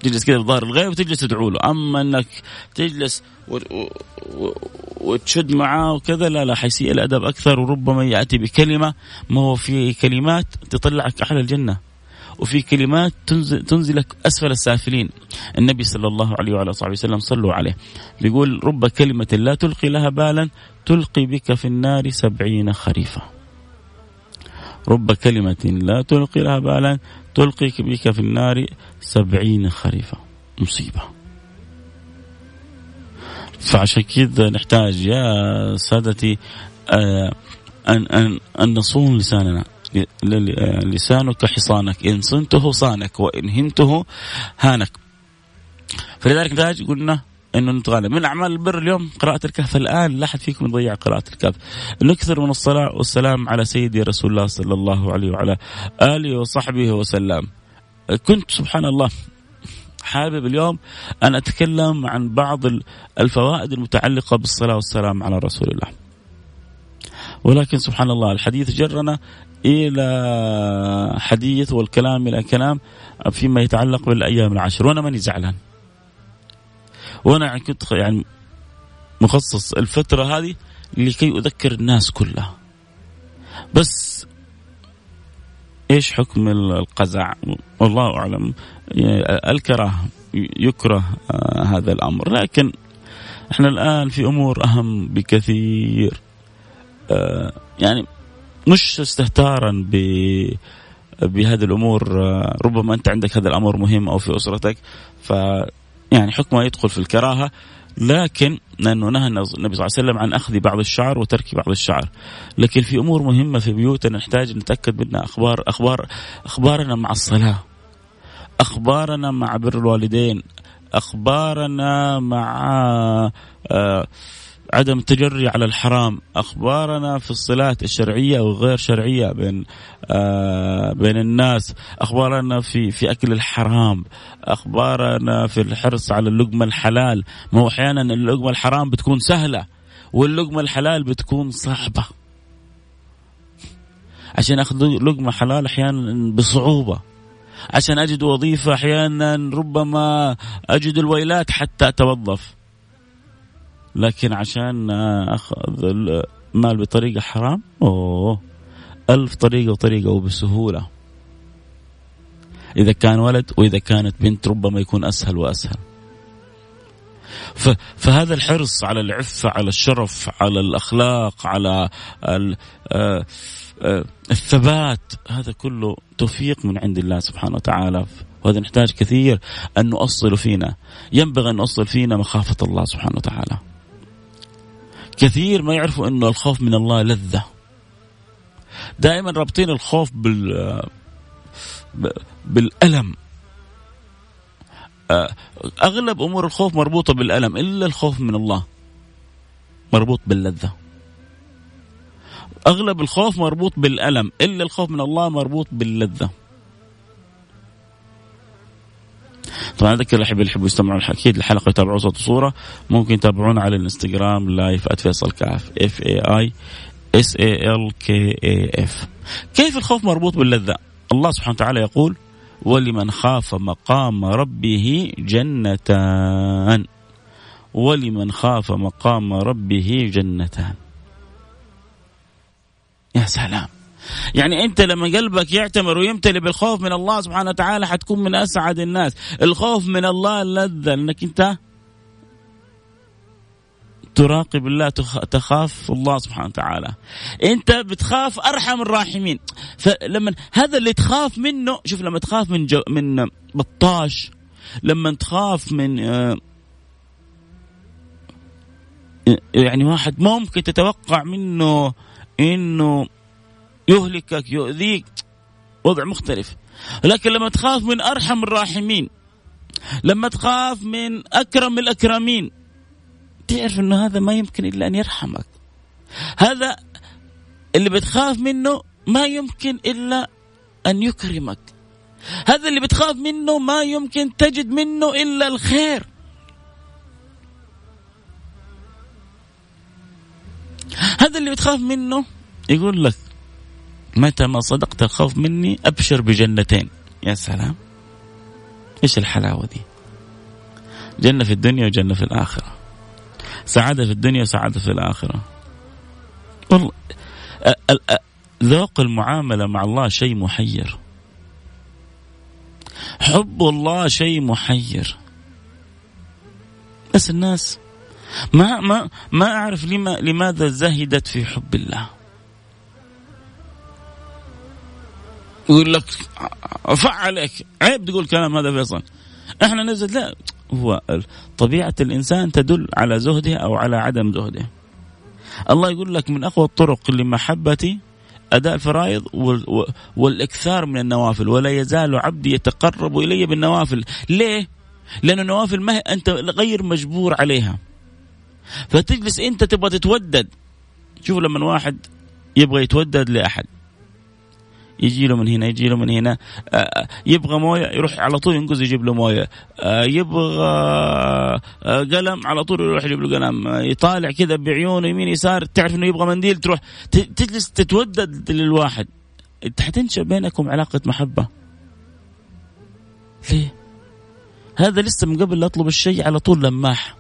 تجلس كذا في ظهر الغيب وتجلس تدعو له، أما إنك تجلس و... و... وتشد معاه وكذا لا لا حيسيء الأدب أكثر وربما يأتي بكلمة ما هو في كلمات تطلعك اعلى الجنة. وفي كلمات تنزل تنزلك أسفل السافلين. النبي صلى الله عليه وعلى صحبه وسلم صلوا عليه. بيقول رب كلمة لا تلقي لها بالا تلقي بك في النار سبعين خريفا رب كلمة لا تلقي لها بالا تلقي بك في النار سبعين خريفا مصيبة. فعشان كذا نحتاج يا سادتي آه، أن أن أن نصون لساننا. لسانك حصانك. إن صنته صانك وإن هنته هانك. فلذلك نحتاج قلنا إنه نتغالب. من أعمال البر اليوم قراءة الكهف. الآن لا أحد فيكم يضيع قراءة الكهف. نكثر من الصلاة والسلام على سيدي رسول الله صلى الله عليه وعلى آله وصحبه وسلم. كنت سبحان الله حابب اليوم أن أتكلم عن بعض الفوائد المتعلقة بالصلاة والسلام على رسول الله. ولكن سبحان الله الحديث جرنا إلى حديث والكلام إلى كلام فيما يتعلق بالأيام العشر. وأنا ماني زعلان. وأنا كنت يعني مخصص الفترة هذه لكي أذكر الناس كلها. بس إيش حكم القزع؟ والله أعلم. الكره يكره آه، هذا الأمر. لكن إحنا الآن في أمور أهم بكثير. آه، يعني مش استهتارا ب بهذه الأمور ربما أنت عندك هذا الأمر مهم أو في أسرتك ف يعني حكمه يدخل في الكراهة. لكن لأنه نهى النبي صلى الله عليه وسلم عن أخذ بعض الشعر وترك بعض الشعر. لكن في أمور مهمة في بيوتنا نحتاج نتأكد منها. أخبار أخبار أخبارنا مع الصلاة. أخبارنا مع بر الوالدين. أخبارنا مع آه عدم التجري على الحرام. أخبارنا في الصلات الشرعية والغير شرعية بين آه بين الناس. أخبارنا في في أكل الحرام. أخبارنا في الحرص على اللقمة الحلال. ما هو أحيانا اللقمة الحرام بتكون سهلة واللقمة الحلال بتكون صعبة. عشان آخذ لقمة حلال أحيانا بصعوبة. عشان أجد وظيفة أحيانا ربما أجد الويلات حتى أتوظف. لكن عشان أخذ المال بطريقة حرام أوه ألف طريقة وطريقة وبسهولة. إذا كان ولد وإذا كانت بنت ربما يكون أسهل وأسهل. فهذا الحرص على العفة على الشرف على الأخلاق على آه، آه، الثبات هذا كله توفيق من عند الله سبحانه وتعالى. وهذا نحتاج كثير أن نؤصل فينا. ينبغي أن نؤصل فينا مخافة الله سبحانه وتعالى. كثير ما يعرفوا إنه الخوف من الله لذة. دائما رابطين الخوف بال بالألم. أغلب أمور الخوف مربوطة بالألم إلا الخوف من الله. مربوط باللذة. أغلب الخوف مربوط بالألم إلا الخوف من الله مربوط باللذة. طبعا اذكر اللي يحبوا يستمعوا أكيد الحلقة يتابعوا صوت وصورة. ممكن يتابعونا على الإنستغرام live @فيصل كاف F A I S A L K A F كيف الخوف مربوط باللذة؟ الله سبحانه وتعالى يقول ولمن خاف مقام ربه جنتان. ولمن خاف مقام ربه جنتان. يا سلام. يعني انت لما قلبك يعتمر ويمتلئ بالخوف من الله سبحانه وتعالى حتكون من أسعد الناس. الخوف من الله لذة انك انت تراقب الله تخاف الله سبحانه وتعالى. انت بتخاف أرحم الراحمين. فلما هذا اللي تخاف منه شوف لما تخاف من جو من بطاش لما تخاف من آه، يعني واحد ممكن تتوقع منه إنه يهلكك يؤذيك. وضع مختلف. لكن لما تخاف من أرحم الراحمين لما تخاف من أكرم الأكرمين تعرف إنه هذا ما يمكن إلا أن يرحمك. هذا اللي بتخاف منه ما يمكن إلا أن يكرمك. هذا اللي بتخاف منه ما يمكن تجد منه إلا الخير. هذا اللي بتخاف منه يقول لك متى ما صدقت الخوف مني أبشر بجنتين. يا سلام. إيش الحلاوة دي؟ جنة في الدنيا وجنة في الآخرة. سعادة في الدنيا وسعادة في الآخرة. والله ذوق المعاملة مع الله شيء محير. حب الله شيء محير. بس الناس ما ما ما أعرف لما لماذا زهدت في حب الله. يقول لك فعلك عيب تقول كلام هذا فيصل. إحنا نزل لا. هو طبيعة الإنسان تدل على زهده أو على عدم زهده. الله يقول لك من أقوى الطرق لمحبتي أداء الفرائض والإكثار من النوافل ولا يزال عبدي يتقرب إلي بالنوافل. ليه؟ لأن النوافل ما أنت غير مجبور عليها. فتجلس أنت تبغى تتودد. شوف لما واحد يبغى يتودد لأحد. يجي له من هنا يجي له من هنا. آه، آه، يبغى موية يروح على طول ينقز يجيب له موية. آه، يبغى قلم على طول يروح يجيب له قلم. يطالع كذا بعيونه يمين يسار تعرف إنه يبغى منديل تروح تجلس تتودد للواحد. حتنشا بينكم علاقة محبة. ليه؟ هذا لسه من قبل لا أطلب الشيء على طول لماح.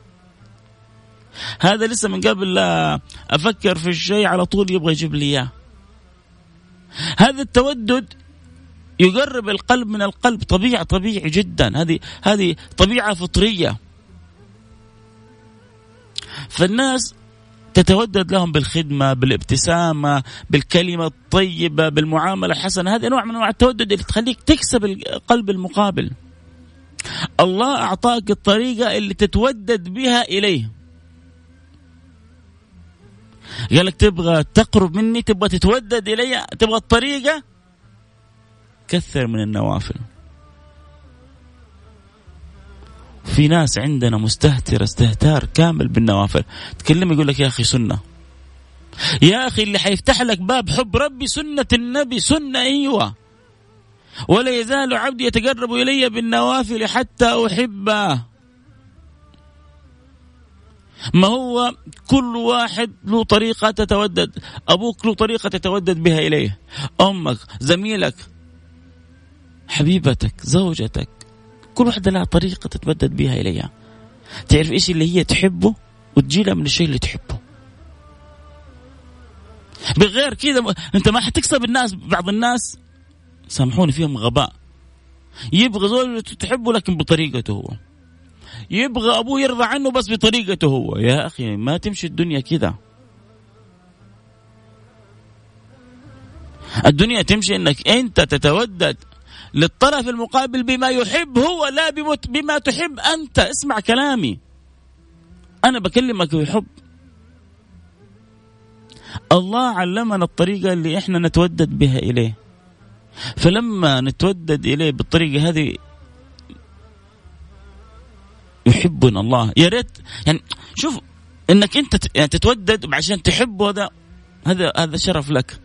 هذا لسه من قبل لا أفكر في الشيء على طول يبغى يجيب لي إياه. هذا التودد يقرب القلب من القلب طبيعة طبيعي جدا. هذه هذه طبيعة فطرية. فالناس تتودد لهم بالخدمة بالابتسامة بالكلمة الطيبة بالمعاملة الحسنة. هذه نوع من أنواع التودد اللي تخليك تكسب القلب المقابل. الله أعطاك الطريقة اللي تتودد بها إليه. قال لك تبغى تقرب مني تبغى تتودد إلي تبغى الطريقة؟ كثر من النوافل. في ناس عندنا مستهترة استهتار كامل بالنوافل. تكلم يقول لك يا أخي سنة. يا أخي اللي حيفتح لك باب حب ربي سنة النبي سنة أيوة. ولا يزال عبدي يتقرب إلي بالنوافل حتى أحبه. ما هو كل واحد له طريقة تتودد؟ أبوك له طريقة تتودد بها إليه. أمك زميلك حبيبتك زوجتك كل واحدة لها طريقة تتودد بها إليها. تعرف إيش اللي هي تحبه؟ وتجيلها من الشيء اللي تحبه. بغير كذا أنت ما حتكسب الناس بعض الناس سامحوني فيهم غباء. يبغى زوجته تحبه لكن بطريقته هو. يبغى أبوه يرضى عنه بس بطريقته هو. يا أخي ما تمشي الدنيا كذا. الدنيا تمشي إنك أنت تتودد للطرف المقابل بما يحب هو لا بما تحب أنت. اسمع كلامي. أنا بكلمك بحب. الله علمنا الطريقة اللي إحنا نتودد بها إليه. فلما نتودد إليه بالطريقة هذه يحبنا الله. يا ريت يعني شوف إنك أنت يعني تتودد عشان تحبه هذا هذا هذا شرف لك.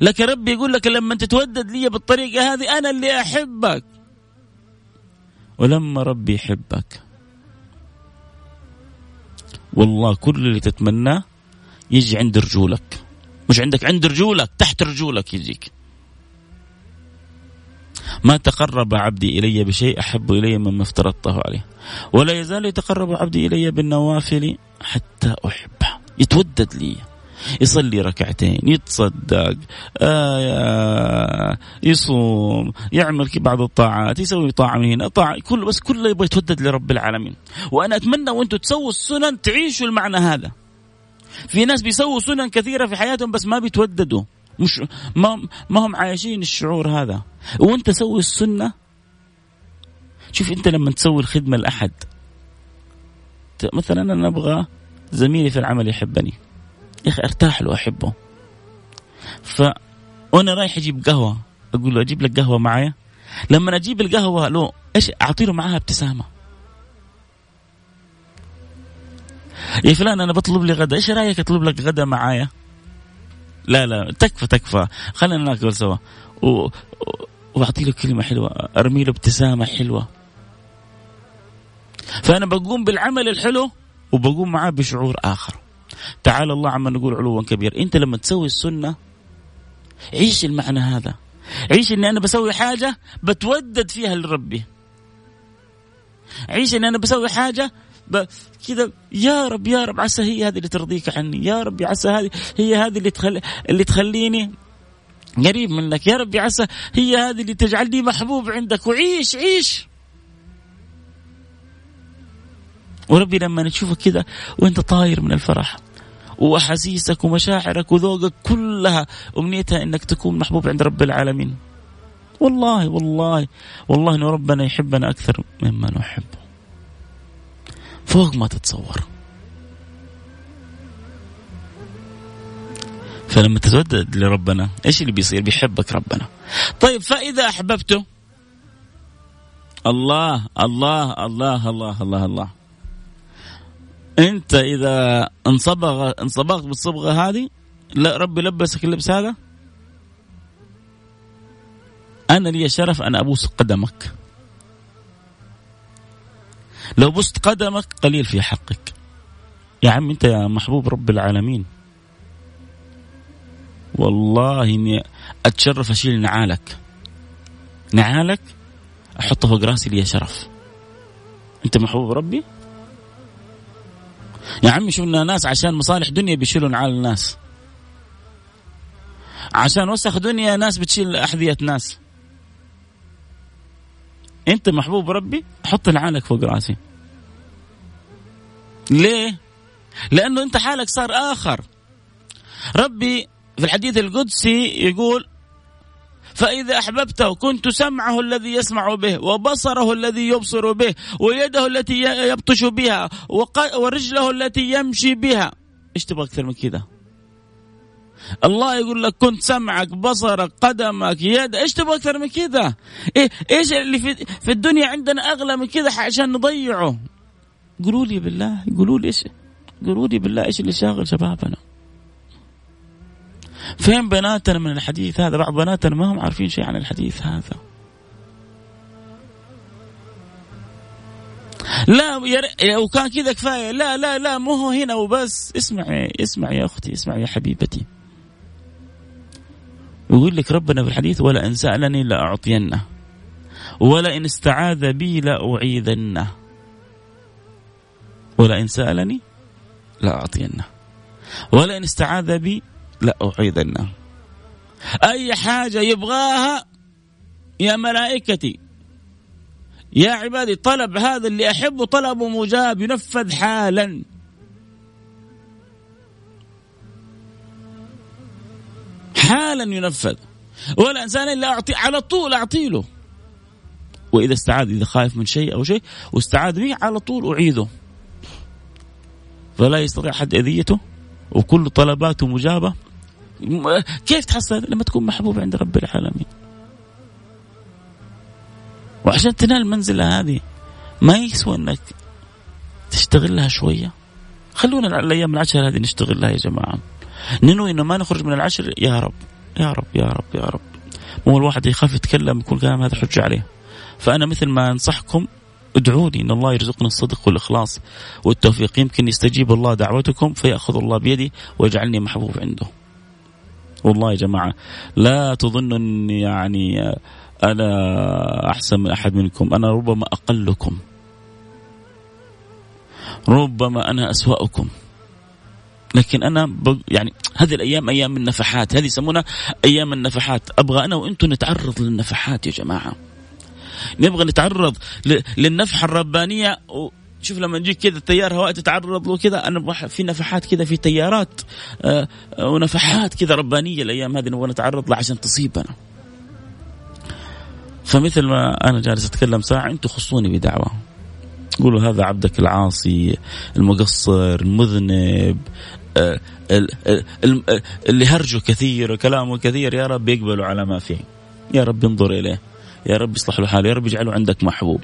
لكن ربي يقول لك لما تتودد لي بالطريقة هذه أنا اللي أحبك. ولما ربي يحبك. والله كل اللي تتمناه يجي عند رجولك. مش عندك عند رجولك تحت رجولك يجيك. ما تقرب عبدي إلي بشيء أحب إلي مما افترضته عليه. ولا يزال يتقرب عبدي إلي بالنوافل حتى أحبه. يتودد لي. يصلي ركعتين يتصدق آه يصوم يعمل بعض الطاعات يسوي طاعة من هنا طاعة كله بس كله يبغى يتودد لرب العالمين. وأنا أتمنى وأنتم تسووا السنن تعيشوا المعنى هذا. في ناس بيسووا سنن كثيرة في حياتهم بس ما بيتوددوا. مش ما ما هم عايشين الشعور هذا. وانت سوي السنة شوف انت لما تسوي الخدمة لأحد مثلا أنا أبغى زميلي في العمل يحبني. يا أخي أرتاح له أحبه. ف وأنا رايح أجيب قهوة أقول له أجيب لك قهوة معايا؟ لما أجيب القهوة له إيش اعطي له معاها ابتسامة. يا فلان أنا بطلب لي غدا إيش رأيك أطلب لك غدا معايا؟ لا لا تكفى تكفى. خلينا ناكل سوا. و... وأعطي له كلمة حلوة. أرمي له ابتسامة حلوة. فأنا بقوم بالعمل الحلو وبقوم معاه بشعور آخر. تعالى الله عما نقول علوا كبير. أنت لما تسوي السنة عيش المعنى هذا. عيش إني أنا بسوي حاجة بتودد فيها لربي. عيش إني أنا بسوي حاجة كذا يا رب يا رب عسى هي هذه اللي ترضيك عني يا رب عسى هذه هي هذه اللي تخلي اللي تخليني قريب منك يا رب عسى هي هذه اللي تجعلني محبوب عندك وعيش عيش. وربي لما نشوفك كذا وانت طاير من الفرح وأحاسيسك ومشاعرك وذوقك كلها أمنيتها إنك تكون محبوب عند رب العالمين. والله والله والله ان ربنا يحبنا أكثر مما نحبه فوق ما تتصور. فلما تتودد لربنا إيش اللي بيصير؟ بيحبك ربنا. طيب فإذا أحببته الله الله الله الله الله الله. أنت إذا انصبغ انصبغت بالصبغة هذه لا ربي لبسك اللبس هذا. أنا لي شرف أن أبوس قدمك. لو بست قدمك قليل في حقك. يا عم انت يا محبوب رب العالمين. والله اني أتشرف أشيل نعالك. نعالك؟ أحطه فوق رأسي لي شرف. انت محبوب ربي؟ يا عمي شفنا ناس عشان مصالح دنيا بيشيلوا نعال الناس. عشان وسخ دنيا ناس بتشيل أحذية ناس. انت محبوب ربي حط نعالك فوق راسي. ليه؟ لأنه انت حالك صار آخر. ربي في الحديث القدسي يقول فإذا أحببته كنت سمعه الذي يسمع به وبصره الذي يبصر به ويده التي يبطش بها ورجله التي يمشي بها. إيش تبغى أكثر من كذا الله يقول لك كنت سمعك بصرك قدمك يد إيش تبغى أكثر من كذا؟ إيه إيش اللي في, في الدنيا عندنا أغلى من كذا عشان نضيعه؟ قولوا لي بالله قولوا لي إيش قولوا لي بالله إيش اللي شاغل شبابنا. فين بناتنا من الحديث هذا؟ بعض بناتنا ما هم عارفين شيء عن الحديث هذا. لا لو كان كذا كفاية. لا لا لا مو هو هنا وبس. اسمعي اسمعي يا أختي اسمعي يا حبيبتي. يقول لك ربنا في الحديث ولا إن سألني لاعطينه ولا إن استعاذ بي لاعيذنه ولا إن سألني لاعطينه ولا إن استعاذ بي لا أعيذنه أي حاجة يبغاها يا ملائكتي يا عبادي طلب هذا اللي أحبه طلبه مجاب ينفذ حالا. حالا ينفذ. ولا إنسان إلا أعطي على طول أعطي له وإذا استعاذ إذا خايف من شيء أو شيء واستعاذ به على طول أعيذه فلا يستطيع أحد أذيته وكل طلباته مجابة. كيف تحصل لما تكون محبوب عند رب العالمين. وعشان تنال المنزلة هذه ما يسوى إنك تشتغلها شوية. خلونا الأيام العشر هذه نشتغلها يا جماعة. ننوي إنه ما نخرج من العشر يا رب يا رب يا رب يا رب مو الواحد يخاف يتكلم يكون كلام هذا حجة عليه فأنا مثل ما أنصحكم ادعوا لي إن الله يرزقنا الصدق والإخلاص والتوفيق يمكن يستجيب الله دعوتكم فيأخذ الله بيدي ويجعلني محبوب عنده. والله يا جماعة لا تظنوا اني يعني أنا أحسن من أحد منكم، أنا ربما أقلكم. ربما أنا أسوأكم. لكن أنا يعني هذه الأيام أيام النفحات، هذه يسمونها أيام النفحات، أبغى أنا وأنتم نتعرض للنفحات يا جماعة. نبغى نتعرض للنفحة الربانية شوف لما نجيك كذا التيار هواء تتعرض له كذا أنا في نفحات كذا في تيارات آه، ونفحات كذا ربانية الأيام هذه نبغى نتعرض لها عشان تصيبنا. فمثل ما أنا جالس أتكلم ساعة أنتم خصوني بدعوة قولوا هذا عبدك العاصي المقصر المذنب آه، اللي هرجه كثير وكلامه كثير يا رب يقبلوا على ما فيه. يا رب ينظر إليه. يا رب يصلح له حاله. يا رب يجعله عندك محبوب.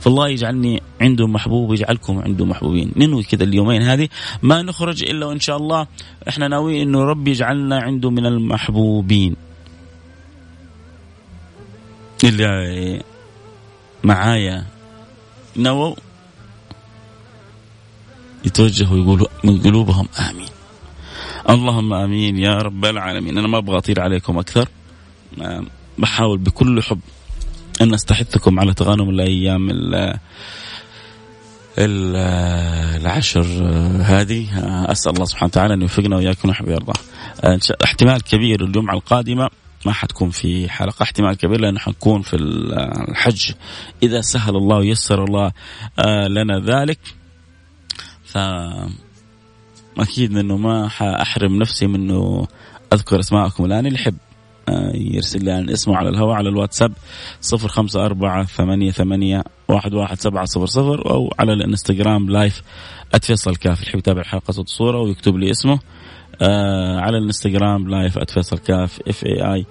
فالله يجعلني عنده محبوب ويجعلكم عنده محبوبين. ننوي كذا اليومين هذه. ما نخرج إلا وإن شاء الله إحنا ناويين إنه ربي يجعلنا عنده من المحبوبين. اللي معايا. نووا يتوجهوا ويقولوا من قلوبهم آمين. اللهم آمين يا رب العالمين. أنا ما أبغى أطيل عليكم أكثر. بحاول بكل حب أن أستحثكم على تغانم الأيام العشر هذه. أسأل الله سبحانه وتعالى أن يوفقنا وإياكم ونحب يرضى احتمال كبير الجمعه القادمة ما حتكون في حلقة. احتمال كبير لأنه حنكون في الحج. إذا سهل الله ويسر الله آه، لنا ذلك ف أكيد إنه ما حأحرم نفسي من إنه أذكر أسماءكم الآن. اللي يحب آه، يرسل لي عن اسمه على الهواء على الواتساب صفر خمسة أربعة ثمانية ثمانية واحد واحد سبعة صفر صفر أو على الإنستغرام لايف أتفصل كاف اللي يتابع الحلقة صوت صورة ويكتب لي اسمه آه على الإنستغرام live @فيصل كاف F A I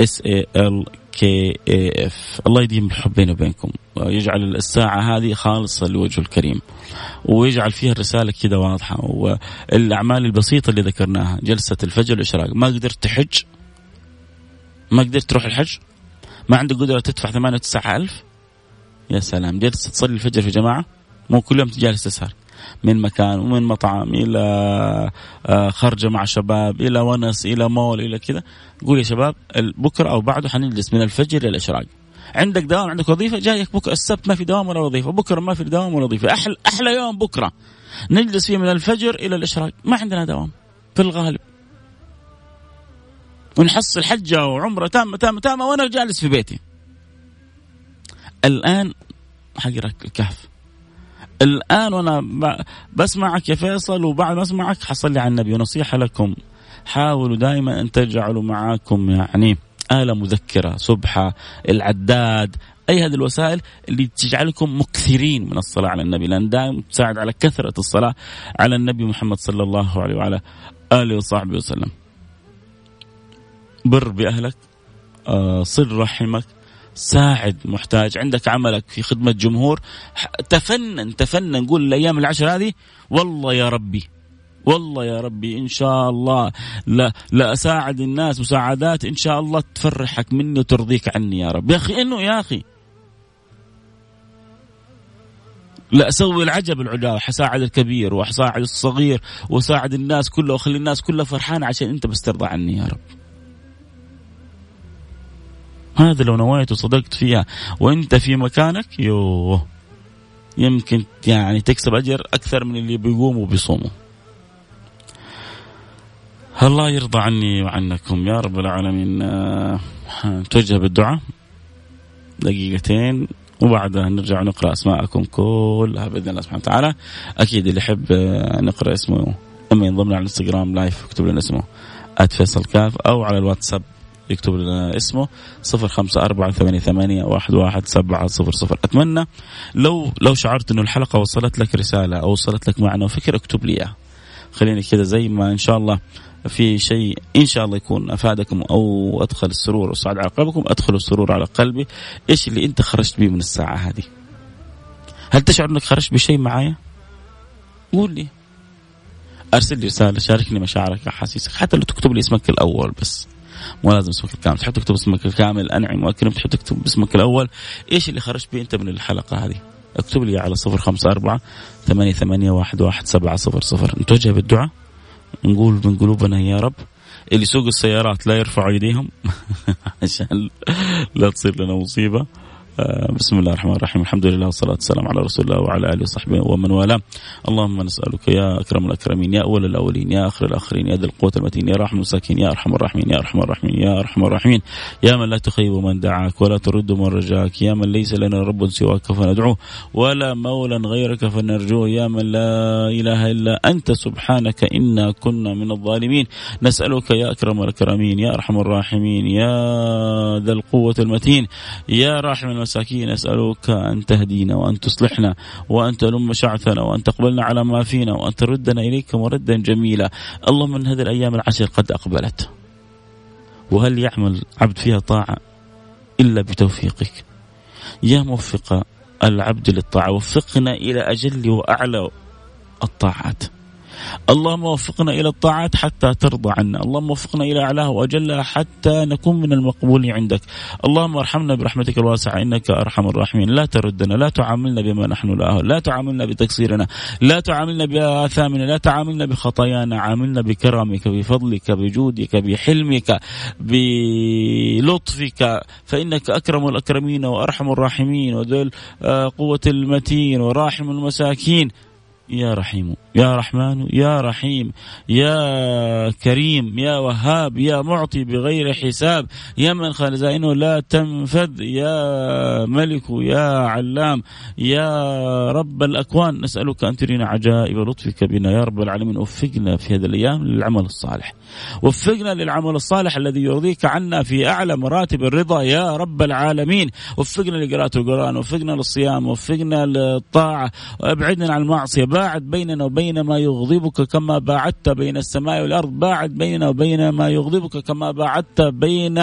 S A L K F الله يديم الحب بيني وبينكم. ويجعل الساعة هذه خالصة لوجهه الكريم. ويجعل فيها الرسالة كذا واضحة. والأعمال البسيطة اللي ذكرناها جلسة الفجر والإشراق. ما قدرت تحج؟ ما قدرت تروح الحج؟ ما عندك قدرة تدفع ثمانية وتسعة ألف؟ يا سلام. جلسة تصلي الفجر في جماعة؟ مو كل يوم جالس تسهر من مكان ومن مطعم إلى آه، خرجة مع شباب إلى ونس إلى مول إلى كذا. قول يا شباب بكرة أو بعده حنجلس من الفجر إلى الاشراق عندك دوام عندك وظيفة جايك بكرة السبت ما في دوام ولا وظيفة بكرة ما في دوام ولا وظيفة. أحلى أحلى يوم بكرة. نجلس فيه من الفجر إلى الاشراق ما عندنا دوام. في الغالب. ونحصل حجة وعمرة تامة تامة تامة وأنا جالس في بيتي. الآن حقرا الكهف. الآن وأنا بسمعك يا فيصل وبعد ما أسمعك حصل لي على النبي ونصيحة لكم. حاولوا دائما أن تجعلوا معاكم يعني آلة مذكرة سبحة العداد أي هذه الوسائل اللي تجعلكم مكثرين من الصلاة على النبي لأن دائما تساعد على كثرة الصلاة على النبي محمد صلى الله عليه وعلى آله وصحبه وسلم. بر بأهلك آه، صل رحمك ساعد محتاج. عندك عملك في خدمة جمهور. تفنن تفنن. قول الأيام العشر هذه والله يا ربي والله يا ربي إن شاء الله لا لا أساعد الناس مساعدات إن شاء الله تفرحك مني وترضيك عني يا رب. يا أخي إنه يا أخي. لا أسوي العجب العجاب. حساعد الكبير وحساعد الصغير وساعد الناس كلها واخلي الناس كلها فرحانه عشان أنت بس ترضى عني يا رب. هذا لو نويت وصدقت فيها وانت في مكانك يوه. يمكن يعني تكسب أجر أكثر من اللي بيقوموا وبيصوموا. الله يرضى عني وعنكم يا رب العالمين. آه، توجه بالدعاء دقيقتين وبعدها نرجع نقرأ أسماءكم كلها بإذن الله سبحانه وتعالى. أكيد اللي يحب آه، نقرأ اسمه إما ينضم على الانستغرام لايف يكتب لنا اسمه @فيصل كاف أو على الواتساب يكتب لنا اسمه صفر خمسة أربعة ثمانية, ثمانية واحد, واحد سبعة صفر صفر. أتمنى لو لو شعرت أنه الحلقة وصلت لك رسالة أو وصلت لك معنى وفكرة اكتب لي إياها خليني كذا زي ما إن شاء الله في شيء إن شاء الله يكون أفادكم أو أدخل السرور والسعاده على قلبكم أدخل السرور على قلبي. إيش اللي أنت خرجت به من الساعة هذه؟ هل تشعر إنك خرجت بشيء معايا؟ قول لي. أرسل لي رسالة شاركني مشاعرك أحاسيسك حتى لو تكتب لي اسمك الأول بس. مو لازم اسمك الكامل تحب تكتب اسمك الكامل أنعم وأكرم تحب تكتب اسمك الأول. إيش اللي خرجت به أنت من الحلقة هذه؟ اكتب لي على صفر خمسة أربعة ثمانية ثمانية واحد واحد سبعة صفر صفر. نتوجه بالدعاء؟ نقول من قلوبنا يا رب. اللي يسوقوا السيارات لا يرفعوا أيديهم. <laughs> عشان لا تصير لنا مصيبة. بسم الله الرحمن الرحيم. الحمد لله والصلاة والسلام على رسول الله وعلى آله وصحبه ومن والاه. اللهم نسألك يا أكرم الأكرمين يا أول الأولين يا آخر الآخرين يا ذا القوة المتين يا رحم المساكين يا أرحم الراحمين يا أرحم الراحمين يا أرحم الراحمين. يا من لا تخيب من دعاك ولا ترد من رجاك يا من ليس لنا رب سواك فندعوه ولا مولى غيرك فنرجوه. يا من لا إله إلا أنت سبحانك إنا كنا من الظالمين. نسألك يا أكرم الأكرمين يا أرحم الراحمين يا ذا القوة المتين يا راحم المساكين. أسألك أن تهدينا وأن تصلحنا وأن تلم شعثنا وأن تقبلنا على ما فينا وأن تردنا إليك مردا جميلا. اللهم من هذه الأيام العشر قد أقبلت. وهل يعمل عبد فيها طاعة إلا بتوفيقك؟ يا موفق العبد للطاعة وفقنا إلى أجل وأعلى الطاعات. اللهم وفقنا إلى الطاعات حتى ترضى عنا، اللهم وفقنا إلى اعلاها واجلها حتى نكون من المقبولين عندك، اللهم ارحمنا برحمتك الواسعة إنك أرحم الراحمين، لا تردنا، لا تعاملنا بما نحن لا لا تعاملنا بتقصيرنا، لا تعاملنا بآثامنا، لا تعاملنا بخطايانا، عاملنا بكرمك، بفضلك، بجودك، بحلمك، بلطفك، فإنك أكرم الأكرمين وأرحم الراحمين وذو قوة المتين وراحم المساكين. يا رحيم يا رحمن يا رحيم يا كريم يا وهاب يا معطي بغير حساب يا من خزائنه لا تنفذ يا ملك يا علام يا رب الأكوان. نسألك أن ترينا عجائب لطفك بنا. يا رب العالمين وفقنا في هذه الأيام للعمل الصالح. وفقنا للعمل الصالح الذي يرضيك عنا في أعلى مراتب الرضا. يا رب العالمين وفقنا لقراءة القرآن وفقنا للصيام وفقنا للطاعة. وابعدنا عن المعصية باعد بيننا وبين ما يغضبك كما باعدت بين السماء والأرض. باعد بيننا وبين ما يغضبك كما باعدت بين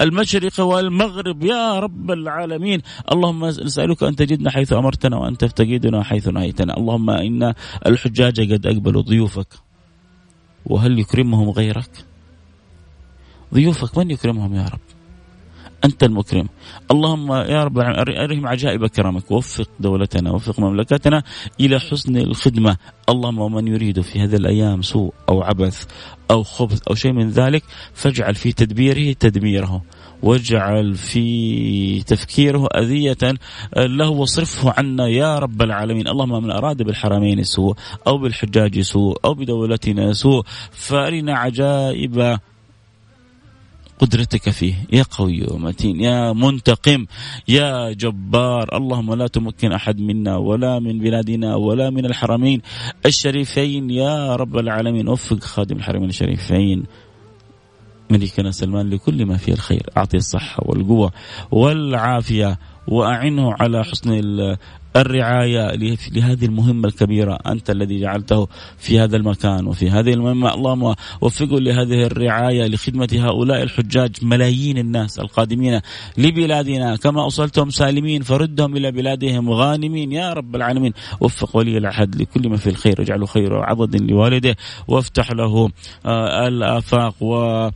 المشرق والمغرب. يا رب العالمين. اللهم نسألك أن تجدنا حيث أمرتنا وأن تفتقدنا حيث نهيتنا. اللهم إن الحجاج قد أقبلوا ضيوفك. وهل يكرمهم غيرك؟ ضيوفك من يكرمهم يا رب؟ أنت المكرم. اللهم يا رب أرهم عجائب كرمك وفق دولتنا وفق مملكتنا إلى حسن الخدمة. اللهم ومن يريد في هذه الأيام سوء أو عبث أو خبث أو شيء من ذلك فاجعل في تدبيره تدميره. واجعل في تفكيره أذية له واصرفه عنا يا رب العالمين. اللهم من أراد بالحرمين سوء أو بالحجاج سوء أو بدولتنا سوء فأرنا عجائب قدرتك فيه. يا قوي ومتين يا منتقم يا جبار. اللهم لا تمكن أحد منا ولا من بلادنا ولا من الحرمين. الشريفين يا رب العالمين. وفق خادم الحرمين الشريفين. ملكنا سلمان لكل ما فيه الخير. أعطي الصحة والقوة والعافية. وأعنه على حسن الرعاية لهذه المهمة الكبيرة أنت الذي جعلته في هذا المكان وفي هذه المهمة. اللهم وفقه لهذه الرعاية لخدمة هؤلاء الحجاج ملايين الناس القادمين لبلادنا. كما أوصلتهم سالمين فردهم إلى بلادهم غانمين. يا رب العالمين وفق ولي العهد لكل ما في الخير. واجعله خير عضد لوالده وافتح له آه، الآفاق و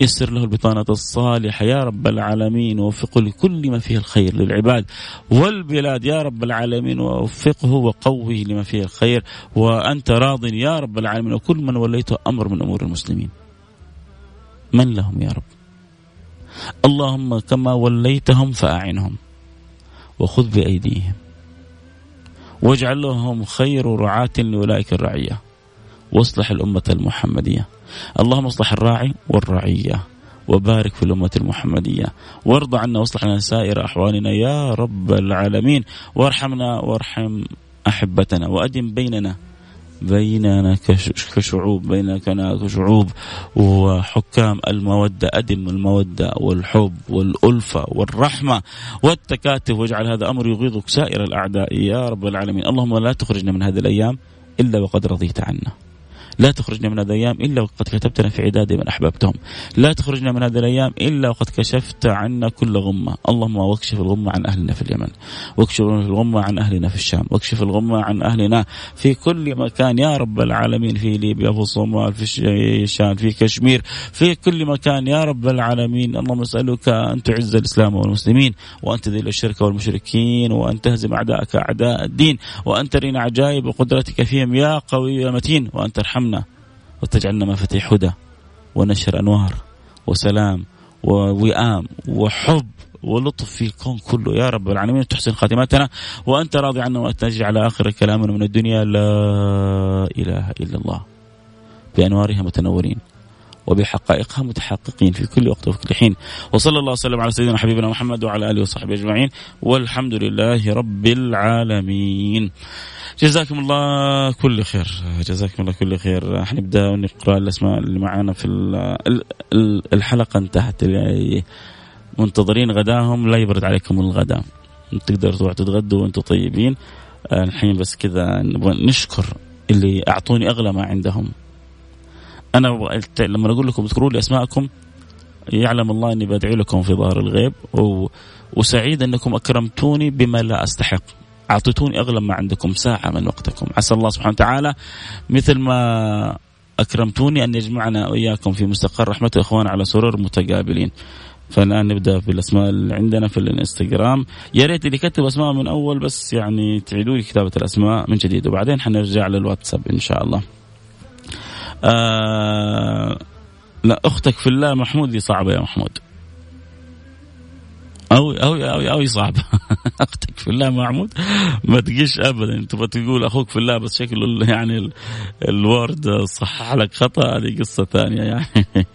يسر له البطانة الصالحة. يا رب العالمين ووفقه لكل ما فيه الخير للعباد والبلاد. يا رب العالمين ووفقه وقوه لما فيه الخير. وأنت راض يا رب العالمين وكل من وليته أمر من أمور المسلمين. من لهم يا رب؟ اللهم كما وليتهم فأعنهم وخذ بأيديهم واجعل لهم خير رعاة لأولئك الرعية واصلح الأمة المحمدية. اللهم اصلح الراعي والرعية وبارك في الأمة المحمدية وارضى عنا واصلح لنا سائر أحوالنا يا رب العالمين. وارحمنا وارحم أحبتنا وأدم بيننا بيننا كشعوب بيننا كشعوب. وحكام المودة أدم المودة والحب والألفة والرحمة والتكاتف. واجعل هذا أمر يغيظك سائر الأعداء يا رب العالمين. اللهم لا تخرجنا من هذه الأيام إلا وقد رضيت عنا. لا تخرجنا من هذه الأيام إلا وقد كتبتنا في عداد من أحببتهم. لا تخرجنا من هذه الأيام إلا وقد كشفت عنا كل غمة. اللهم واكشف الغمة عن أهلنا في اليمن. واكشف الغمة عن أهلنا في الشام. واكشف الغمة عن أهلنا في كل مكان. يا رب العالمين في ليبيا في الصومال في الشيشان في كشمير في كل مكان. يا رب العالمين اللهم اسالك أن تعز الإسلام والمسلمين وأن تذل الشرك والمشركين وأن تهزم أعداءك أعداء الدين وأن ترينا عجائب قدرتك فيهم يا قوي يا متين وأن ترحمنا وتجعلنا مفاتيح هدى ونشر أنوار وسلام ووئام وحب ولطف في الكون كله. يا رب العالمين تحسن خاتمتنا وأنت راضي عنا وأن على آخر كلامنا من الدنيا. لا إله إلا الله. بأنوارها متنورين. وبحقائقها متحققين في كل وقت وفي كل حين. وصلى الله وسلم على سيدنا حبيبنا محمد وعلى آله وصحبه أجمعين. والحمد لله رب العالمين. جزاكم الله كل خير. جزاكم الله كل خير. حنبدأ نقرا الأسماء اللي معنا في الحلقة انتهت منتظرين غداهم. لا يبرد عليكم الغداء تقدروا تروحوا تتغدوا وأنتم طيبين. الحين بس كذا نبغى نشكر اللي أعطوني أغلى ما عندهم. أنا لما أقول لكم اذكروا لي أسماءكم يعلم الله إني بدعي لكم في ظهر الغيب و... وسعيد أنكم أكرمتوني بما لا أستحق. أعطيتوني أغلى ما عندكم ساعة من وقتكم. عسى الله سبحانه وتعالى مثل ما أكرمتوني أن يجمعنا وإياكم في مستقر رحمة الاخوان على سرور متقابلين. فالآن نبدأ بالاسماء اللي عندنا في الإنستغرام. يا ريت اللي كتب أسماء من أول بس يعني تعيدوا لي كتابة الأسماء من جديد وبعدين حنرجع للواتساب إن شاء الله. آه لا أختك في الله محمود دي صعبة يا محمود. أو أو أو أو صعبة. <laughs> أختك في الله محمود ما تجيش أبدا. تبغى تقول أخوك في الله بس شكله يعني الورد صحح لك خطأ. هذه قصة ثانية يعني. <laughs>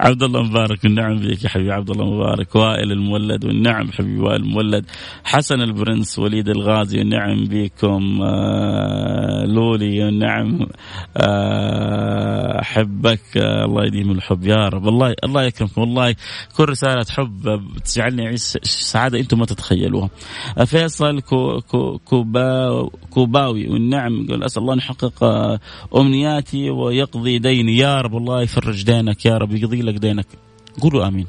عبد الله مبارك والنعم بك يا حبيبي عبد الله مبارك وائل المولد والنعم حبيبي وائل المولد حسن البرنس وليد الغازي والنعم بكم آه لولي والنعم آه احبك آه الله يديم الحب يا رب الله الله يكرمكم والله كل رسالة حب تجعلني أعيش سعادة أنتم ما تتخيلوها. آه، فيصل كو كو كوبا كوباوي والنعم يقول أسأل الله أن يحقق آه، أمنياتي ويقضي ديني يا رب الله يفرج دينك يا رب يقضي لك دينك. قولوا آمين.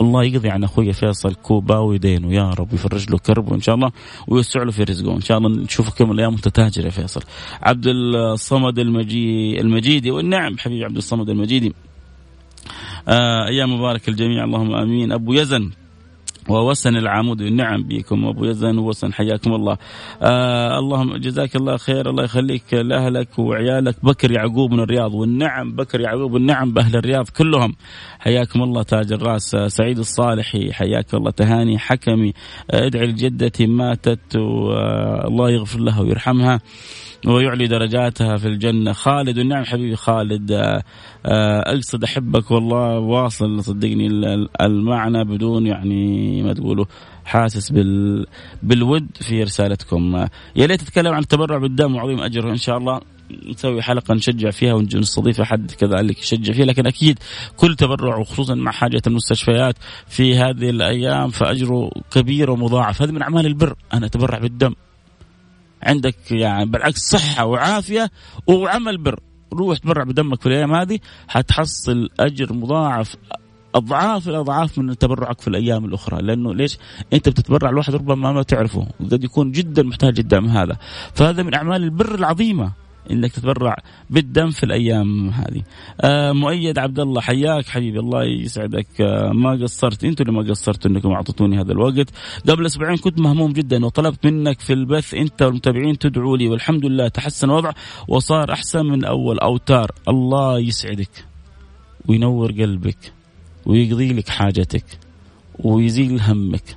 الله يقضي عن أخوي فيصل كوباوي دينه يا رب يفرج له كربه إن شاء الله ويوسع له في رزقه. إن شاء الله نشوفك يوم من الأيام وانت تاجر يا فيصل. عبد الصمد المجي المجيدي. والنعم حبيبي عبد الصمد المجيدي. آه أيام مبارك الجميع اللهم آمين. أبو يزن ووسن العمود. النعم بكم أبو يزن ووسن حياكم الله. آه اللهم جزاك الله خير. الله يخليك لأهلك وعيالك. بكر يعقوب من الرياض. والنعم بكر يعقوب والنعم بأهل الرياض كلهم. حياكم الله تاج الراس. آه سعيد الصالحي حياك الله. تهاني حكمي آه ادعي لجدتي ماتت والله يغفر لها ويرحمها. ويعلي درجاتها في الجنة. خالد والنعم حبيبي خالد آه، آه، أقصد أحبك والله واصل صدقني المعنى بدون يعني ما تقولوا حاسس بال بالود في رسالتكم. يا ليت تتكلم عن التبرع بالدم وعظيم أجره. إن شاء الله نسوي حلقة نشجع فيها ونستضيف أحد كذلك يشجع فيها. لكن أكيد كل تبرع وخصوصا مع حاجة المستشفيات في هذه الأيام فأجره كبير ومضاعف. هذا من أعمال البر أنا أتبرع بالدم. عندك يعني بالعكس صحة وعافية وعمل بر. روح تبرع بدمك في الأيام هذه حتحصل أجر مضاعف أضعاف الأضعاف من تبرعك في الأيام الأخرى. لأنه ليش؟ أنت بتتبرع لواحد ربما ما تعرفه قد يكون جدا محتاج الدعم هذا. فهذا من أعمال البر العظيمة. إنك تتبرع بالدم في الأيام هذه. آه مؤيد عبد الله حياك حبيبي الله يسعدك آه ما قصرت أنتم اللي ما قصرتوا إنكم اعطيتوني هذا الوقت. قبل أسبوعين كنت مهموم جدا وطلبت منك في البث أنت والمتابعين تدعوا لي والحمد لله تحسن الوضع وصار أحسن من أول أوتار الله يسعدك وينور قلبك ويقضي لك حاجتك ويزيل همك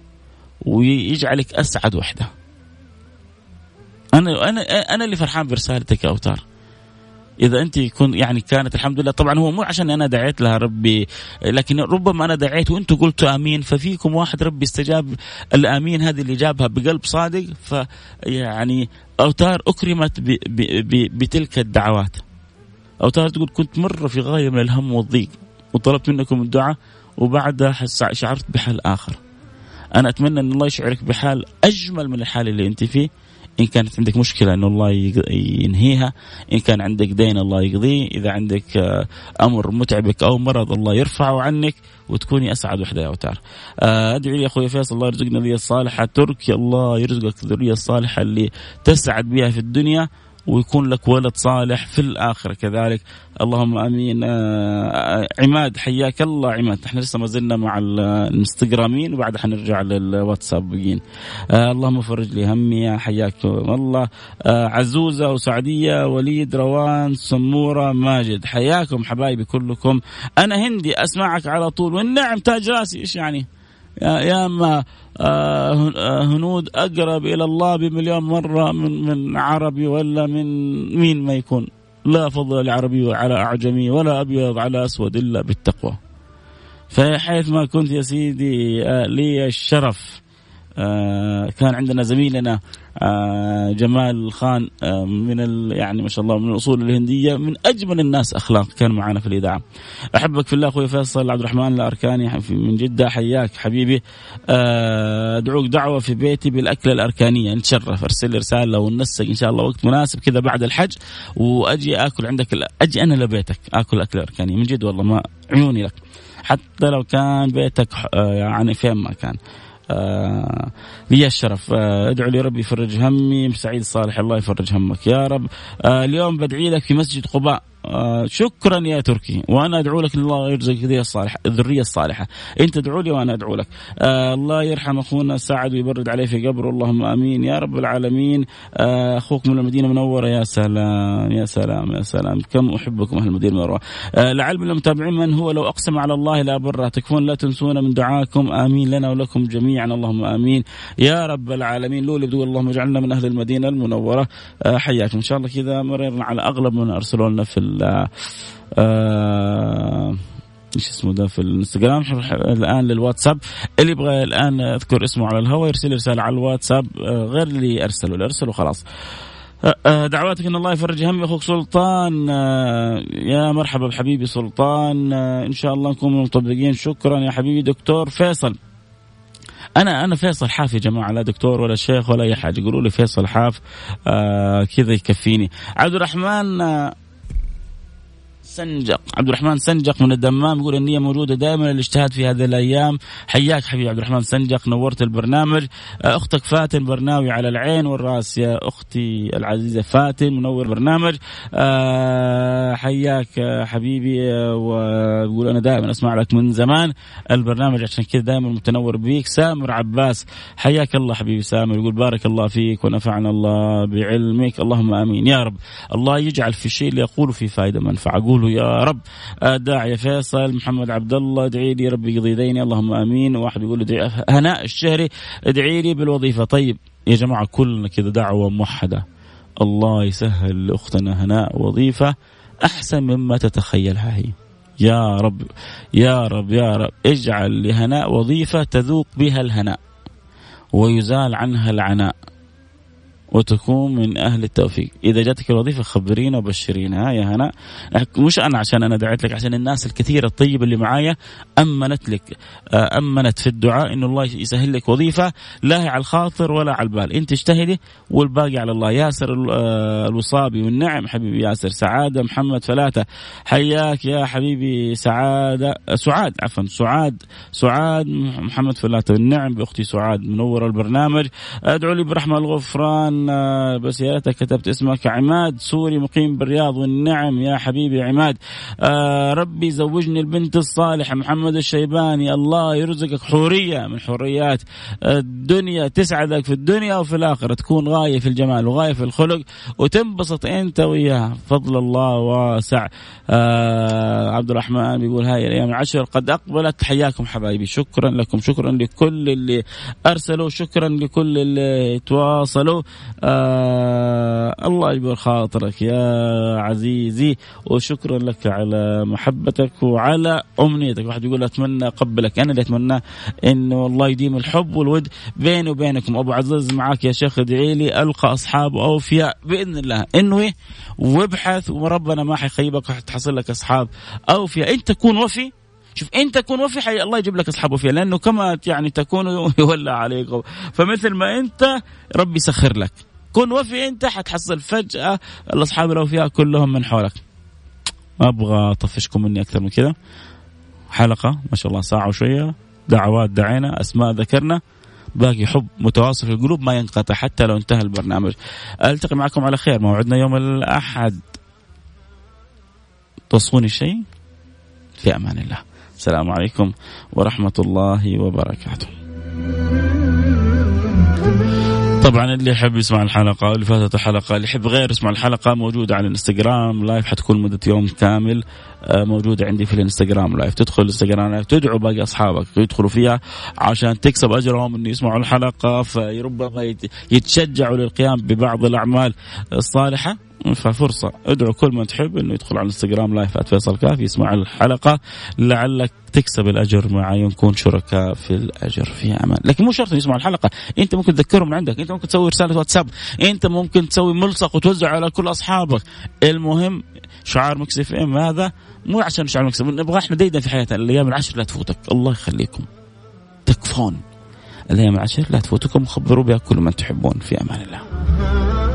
ويجعلك أسعد وحدة. أنا أنا أنا اللي فرحان برسالتك يا أوتار. إذا أنت كن يعني كانت الحمد لله. طبعا هو مو عشان أنا دعيت لها ربي لكن ربما أنا دعيت وأنتم قلتوا آمين ففيكم واحد ربي استجاب الآمين هذه اللي جابها بقلب صادق. فيعني أوتار أكرمت ب ب ب بتلك الدعوات. أوتار تقول كنت مرة في غاية من الهم والضيق وطلبت منكم الدعاء وبعدها شعرت بحال آخر. أنا أتمنى إن الله يشعرك بحال أجمل من الحال اللي أنت فيه. إن كانت عندك مشكلة أن الله ينهيها إن كان عندك دين الله يقضيه إذا عندك آه، أمر متعبك أو مرض الله يرفعه عنك وتكوني أسعد وحدة يا أوتار. آه، أدعي لي أخوي فيصل الله يرزقنا ذرية الصالحة تركي الله يرزقك الذرية الصالحة اللي تسعد بها في الدنيا. ويكون لك ولد صالح في الآخرة. كذلك اللهم آمين. آه عماد حياك الله عماد. إحنا لسه ما زلنا مع الانستغرامين وبعد حنرجع للواتسابيين آه اللهم فرج لي همي. حياك الله. آه عزوزة وسعدية وليد روان سمورة ماجد. حياكم حبايبي كلكم. أنا هندي أسمعك على طول. والنعم تاج راسي. إيش يعني؟ يا أما آه، هنود أقرب إلى الله بمليون مرة من من عربي ولا من مين ما يكون. لا فضل لعربي على أعجمي ولا أبيض على أسود إلا بالتقوى. فحيث ما كنت يا سيدي آه، لي الشرف. آه، كان عندنا زميلنا آه، جمال خان آه، من يعني ما شاء الله من الأصول الهندية من أجمل الناس أخلاق كان معنا في الإذاعة. أحبك في الله أخوي فيصل عبد الرحمن الأركاني من جدة حياك حبيبي. أدعوك دعوة في بيتي بالأكلة الأركانية. نتشرف أرسل لي رسالة ونسق إن شاء الله وقت مناسب كذا بعد الحج وأجي آكل عندك أجي أنا لبيتك آكل أكلة أركانية. من جد والله ما عيوني لك. حتى لو كان بيتك يعني فين ما كان. آه لي الشرف آه ادعو لي ربي يفرج همي سعيد صالح الله يفرج همك يا رب. آه اليوم بدعي لك في مسجد قباء. آه شكرا يا تركي وأنا أدعو لك ان الله يرزق الذريه الصالحة الذرية الصالحة. أنت ادعو لي وأنا أدعو لك. آه الله يرحم أخونا سعد ويبرد عليه في قبره اللهم آمين. يا رب العالمين آه أخوك من المدينة المنورة يا سلام يا سلام يا سلام. كم أحبكم أهل المدينة المنورة. لعل من المتابعين من هو لو أقسم على الله لا بره تكفون لا تنسونا من دعاكم. آمين لنا ولكم جميعا اللهم آمين. يا رب العالمين لولي بتقول اللهم اجعلنا من أهل المدينة المنورة. حياكم. إن شاء الله كذا مررنا على أغلب من ارسلوا لنا في آه إيش اسمه ده في الانستغرام. الآن للواتساب. اللي يبغى الآن أذكر اسمه على الهواء يرسل رسالة على الواتساب آه، غير اللي ارسلوا اللي ارسلوا خلاص. آه، دعواتك إن الله يفرج همي أخوك سلطان. يا مرحبا بحبيبي سلطان. إن شاء الله نكون مطبقين شكرا يا حبيبي دكتور فيصل. أنا أنا فيصل حاف يا جماعة. لا دكتور ولا شيخ ولا أي حاجة. يقولوا لي فيصل حاف. كذا يكفيني. عبد الرحمن سنجق. عبد الرحمن سنجق من الدمام يقول النية موجودة دائما الاجتهاد في هذه الأيام. حياك حبيبي عبد الرحمن سنجق نورت البرنامج. أختك فاتن برناوي على العين والرأس يا أختي العزيزة فاتن منور برنامج. أه حياك حبيبي. ويقول أنا دائما أسمع لك من زمان البرنامج عشان كذا دائما متنور بيك. سامر عباس حياك الله حبيبي سامر. يقول بارك الله فيك ونفعنا الله بعلمك. اللهم آمين. يا رب الله يجعل في الشيء اللي يقوله في فائدة منفعة. قولوا يا رب داعية فيصل محمد عبد الله ادعي لي ربي يقضي ديني اللهم آمين. واحد يقول ادعي هناء الشهري ادعي لي بالوظيفة. طيب يا جماعة كلنا كذا دعوة موحدة. الله يسهل لأختنا هناء وظيفة أحسن مما تتخيلها هي. يا رب يا رب يا رب اجعل لهناء وظيفة تذوق بها الهناء ويزال عنها العناء. وتكون من أهل التوفيق. إذا جاتك الوظيفة خبرينا وبشرينا يا هنا. مش أنا عشان أنا دعيت لك عشان الناس الكثيره الطيبه اللي معايا أمنت لك. آه، أمنت في الدعاء إنه الله يسهل لك وظيفة لا هي على الخاطر ولا على البال. إنت اجتهدي والباقي على الله. ياسر آه، الوصابي والنعم. حبيبي ياسر سعادة محمد فلاته. حياك يا حبيبي سعادة. سعاد عفوا سعاد. سعاد محمد فلاته. والنعم بأختي سعاد. منور البرنامج. أدعو لي برحمة الغفران. بس يا ريتك كتبت اسمك عماد سوري مقيم بالرياض والنعم يا حبيبي عماد. آه ربي زوجني البنت الصالحة محمد الشيباني. الله يرزقك حورية من حوريات الدنيا تسعدك في الدنيا وفي الآخرة تكون غاية في الجمال وغاية في الخلق وتنبسط أنت وياها. فضل الله واسع. آه عبد الرحمن بيقول هاي الأيام العشر قد أقبلت. حياكم حبايبي. شكرا لكم. شكرا لكل اللي أرسلوا. شكرا لكل اللي تواصلوا. آه الله يجبر خاطرك يا عزيزي وشكرا لك على محبتك وعلى أمنيتك. واحد يقول أتمنى أقبلك. أنا اللي أتمنى إنه الله يديم الحب والود بيني وبينكم. أبو عزيز معك يا شيخ ادعي لي ألقى أصحاب أوفياء بإذن الله. انوي وابحث وربنا ما حيخيبك وحتحصل لك أصحاب أوفياء. انت تكون وفي شوف انت تكون وفي حي الله يجيب لك أصحاب وفي لأنه كما يعني تكون <laughs> يولى عليكم فمثل ما أنت ربي يسخر لك. كن وفي أنت حتحصل فجأة الأصحاب الاوفياء كلهم من حولك. أبغى أطفشكم مني أكثر من كذا. حلقة ما شاء الله ساعة وشوية. دعوات دعينا أسماء ذكرنا. باقي حب متواصل في القلوب ما ينقطع حتى لو انتهى البرنامج. ألتقي معكم على خير موعدنا يوم الأحد. توصوني شيء؟ في أمان الله. السلام عليكم ورحمة الله وبركاته. طبعا اللي يحب يسمع الحلقة اللي فاتت الحلقة اللي يحب غير يسمع الحلقة موجودة على الإنستغرام live حتكون مدة يوم كامل آه، موجودة عندي في الإنستغرام live تدخل الإنستغرام live تدعو باقي أصحابك يدخلوا فيها عشان تكسب أجرهم أن يسمعوا الحلقة فربما يتشجعوا للقيام ببعض الأعمال الصالحة. ففرصة. ادعو كل من تحب إنه يدخل على الإنستغرام live فيصل كاف يسمع الحلقة. لعلك تكسب الأجر معي ونكون شركاء في الأجر في أمان، لكن مو شرط يسمع الحلقة، أنت ممكن تذكرهم عندك، أنت ممكن تسوي رسالة واتساب، أنت ممكن تسوي ملصق وتوزع على كل أصحابك، المهم شعار Mix FM هذا مو عشان شعار Mix نبغى إحنا دايما في حياتنا. الأيام العشر لا تفوتك، الله يخليكم. تكفون. الأيام العشر لا تفوتكم. وخبروا بها كل من تحبون. في أمان الله.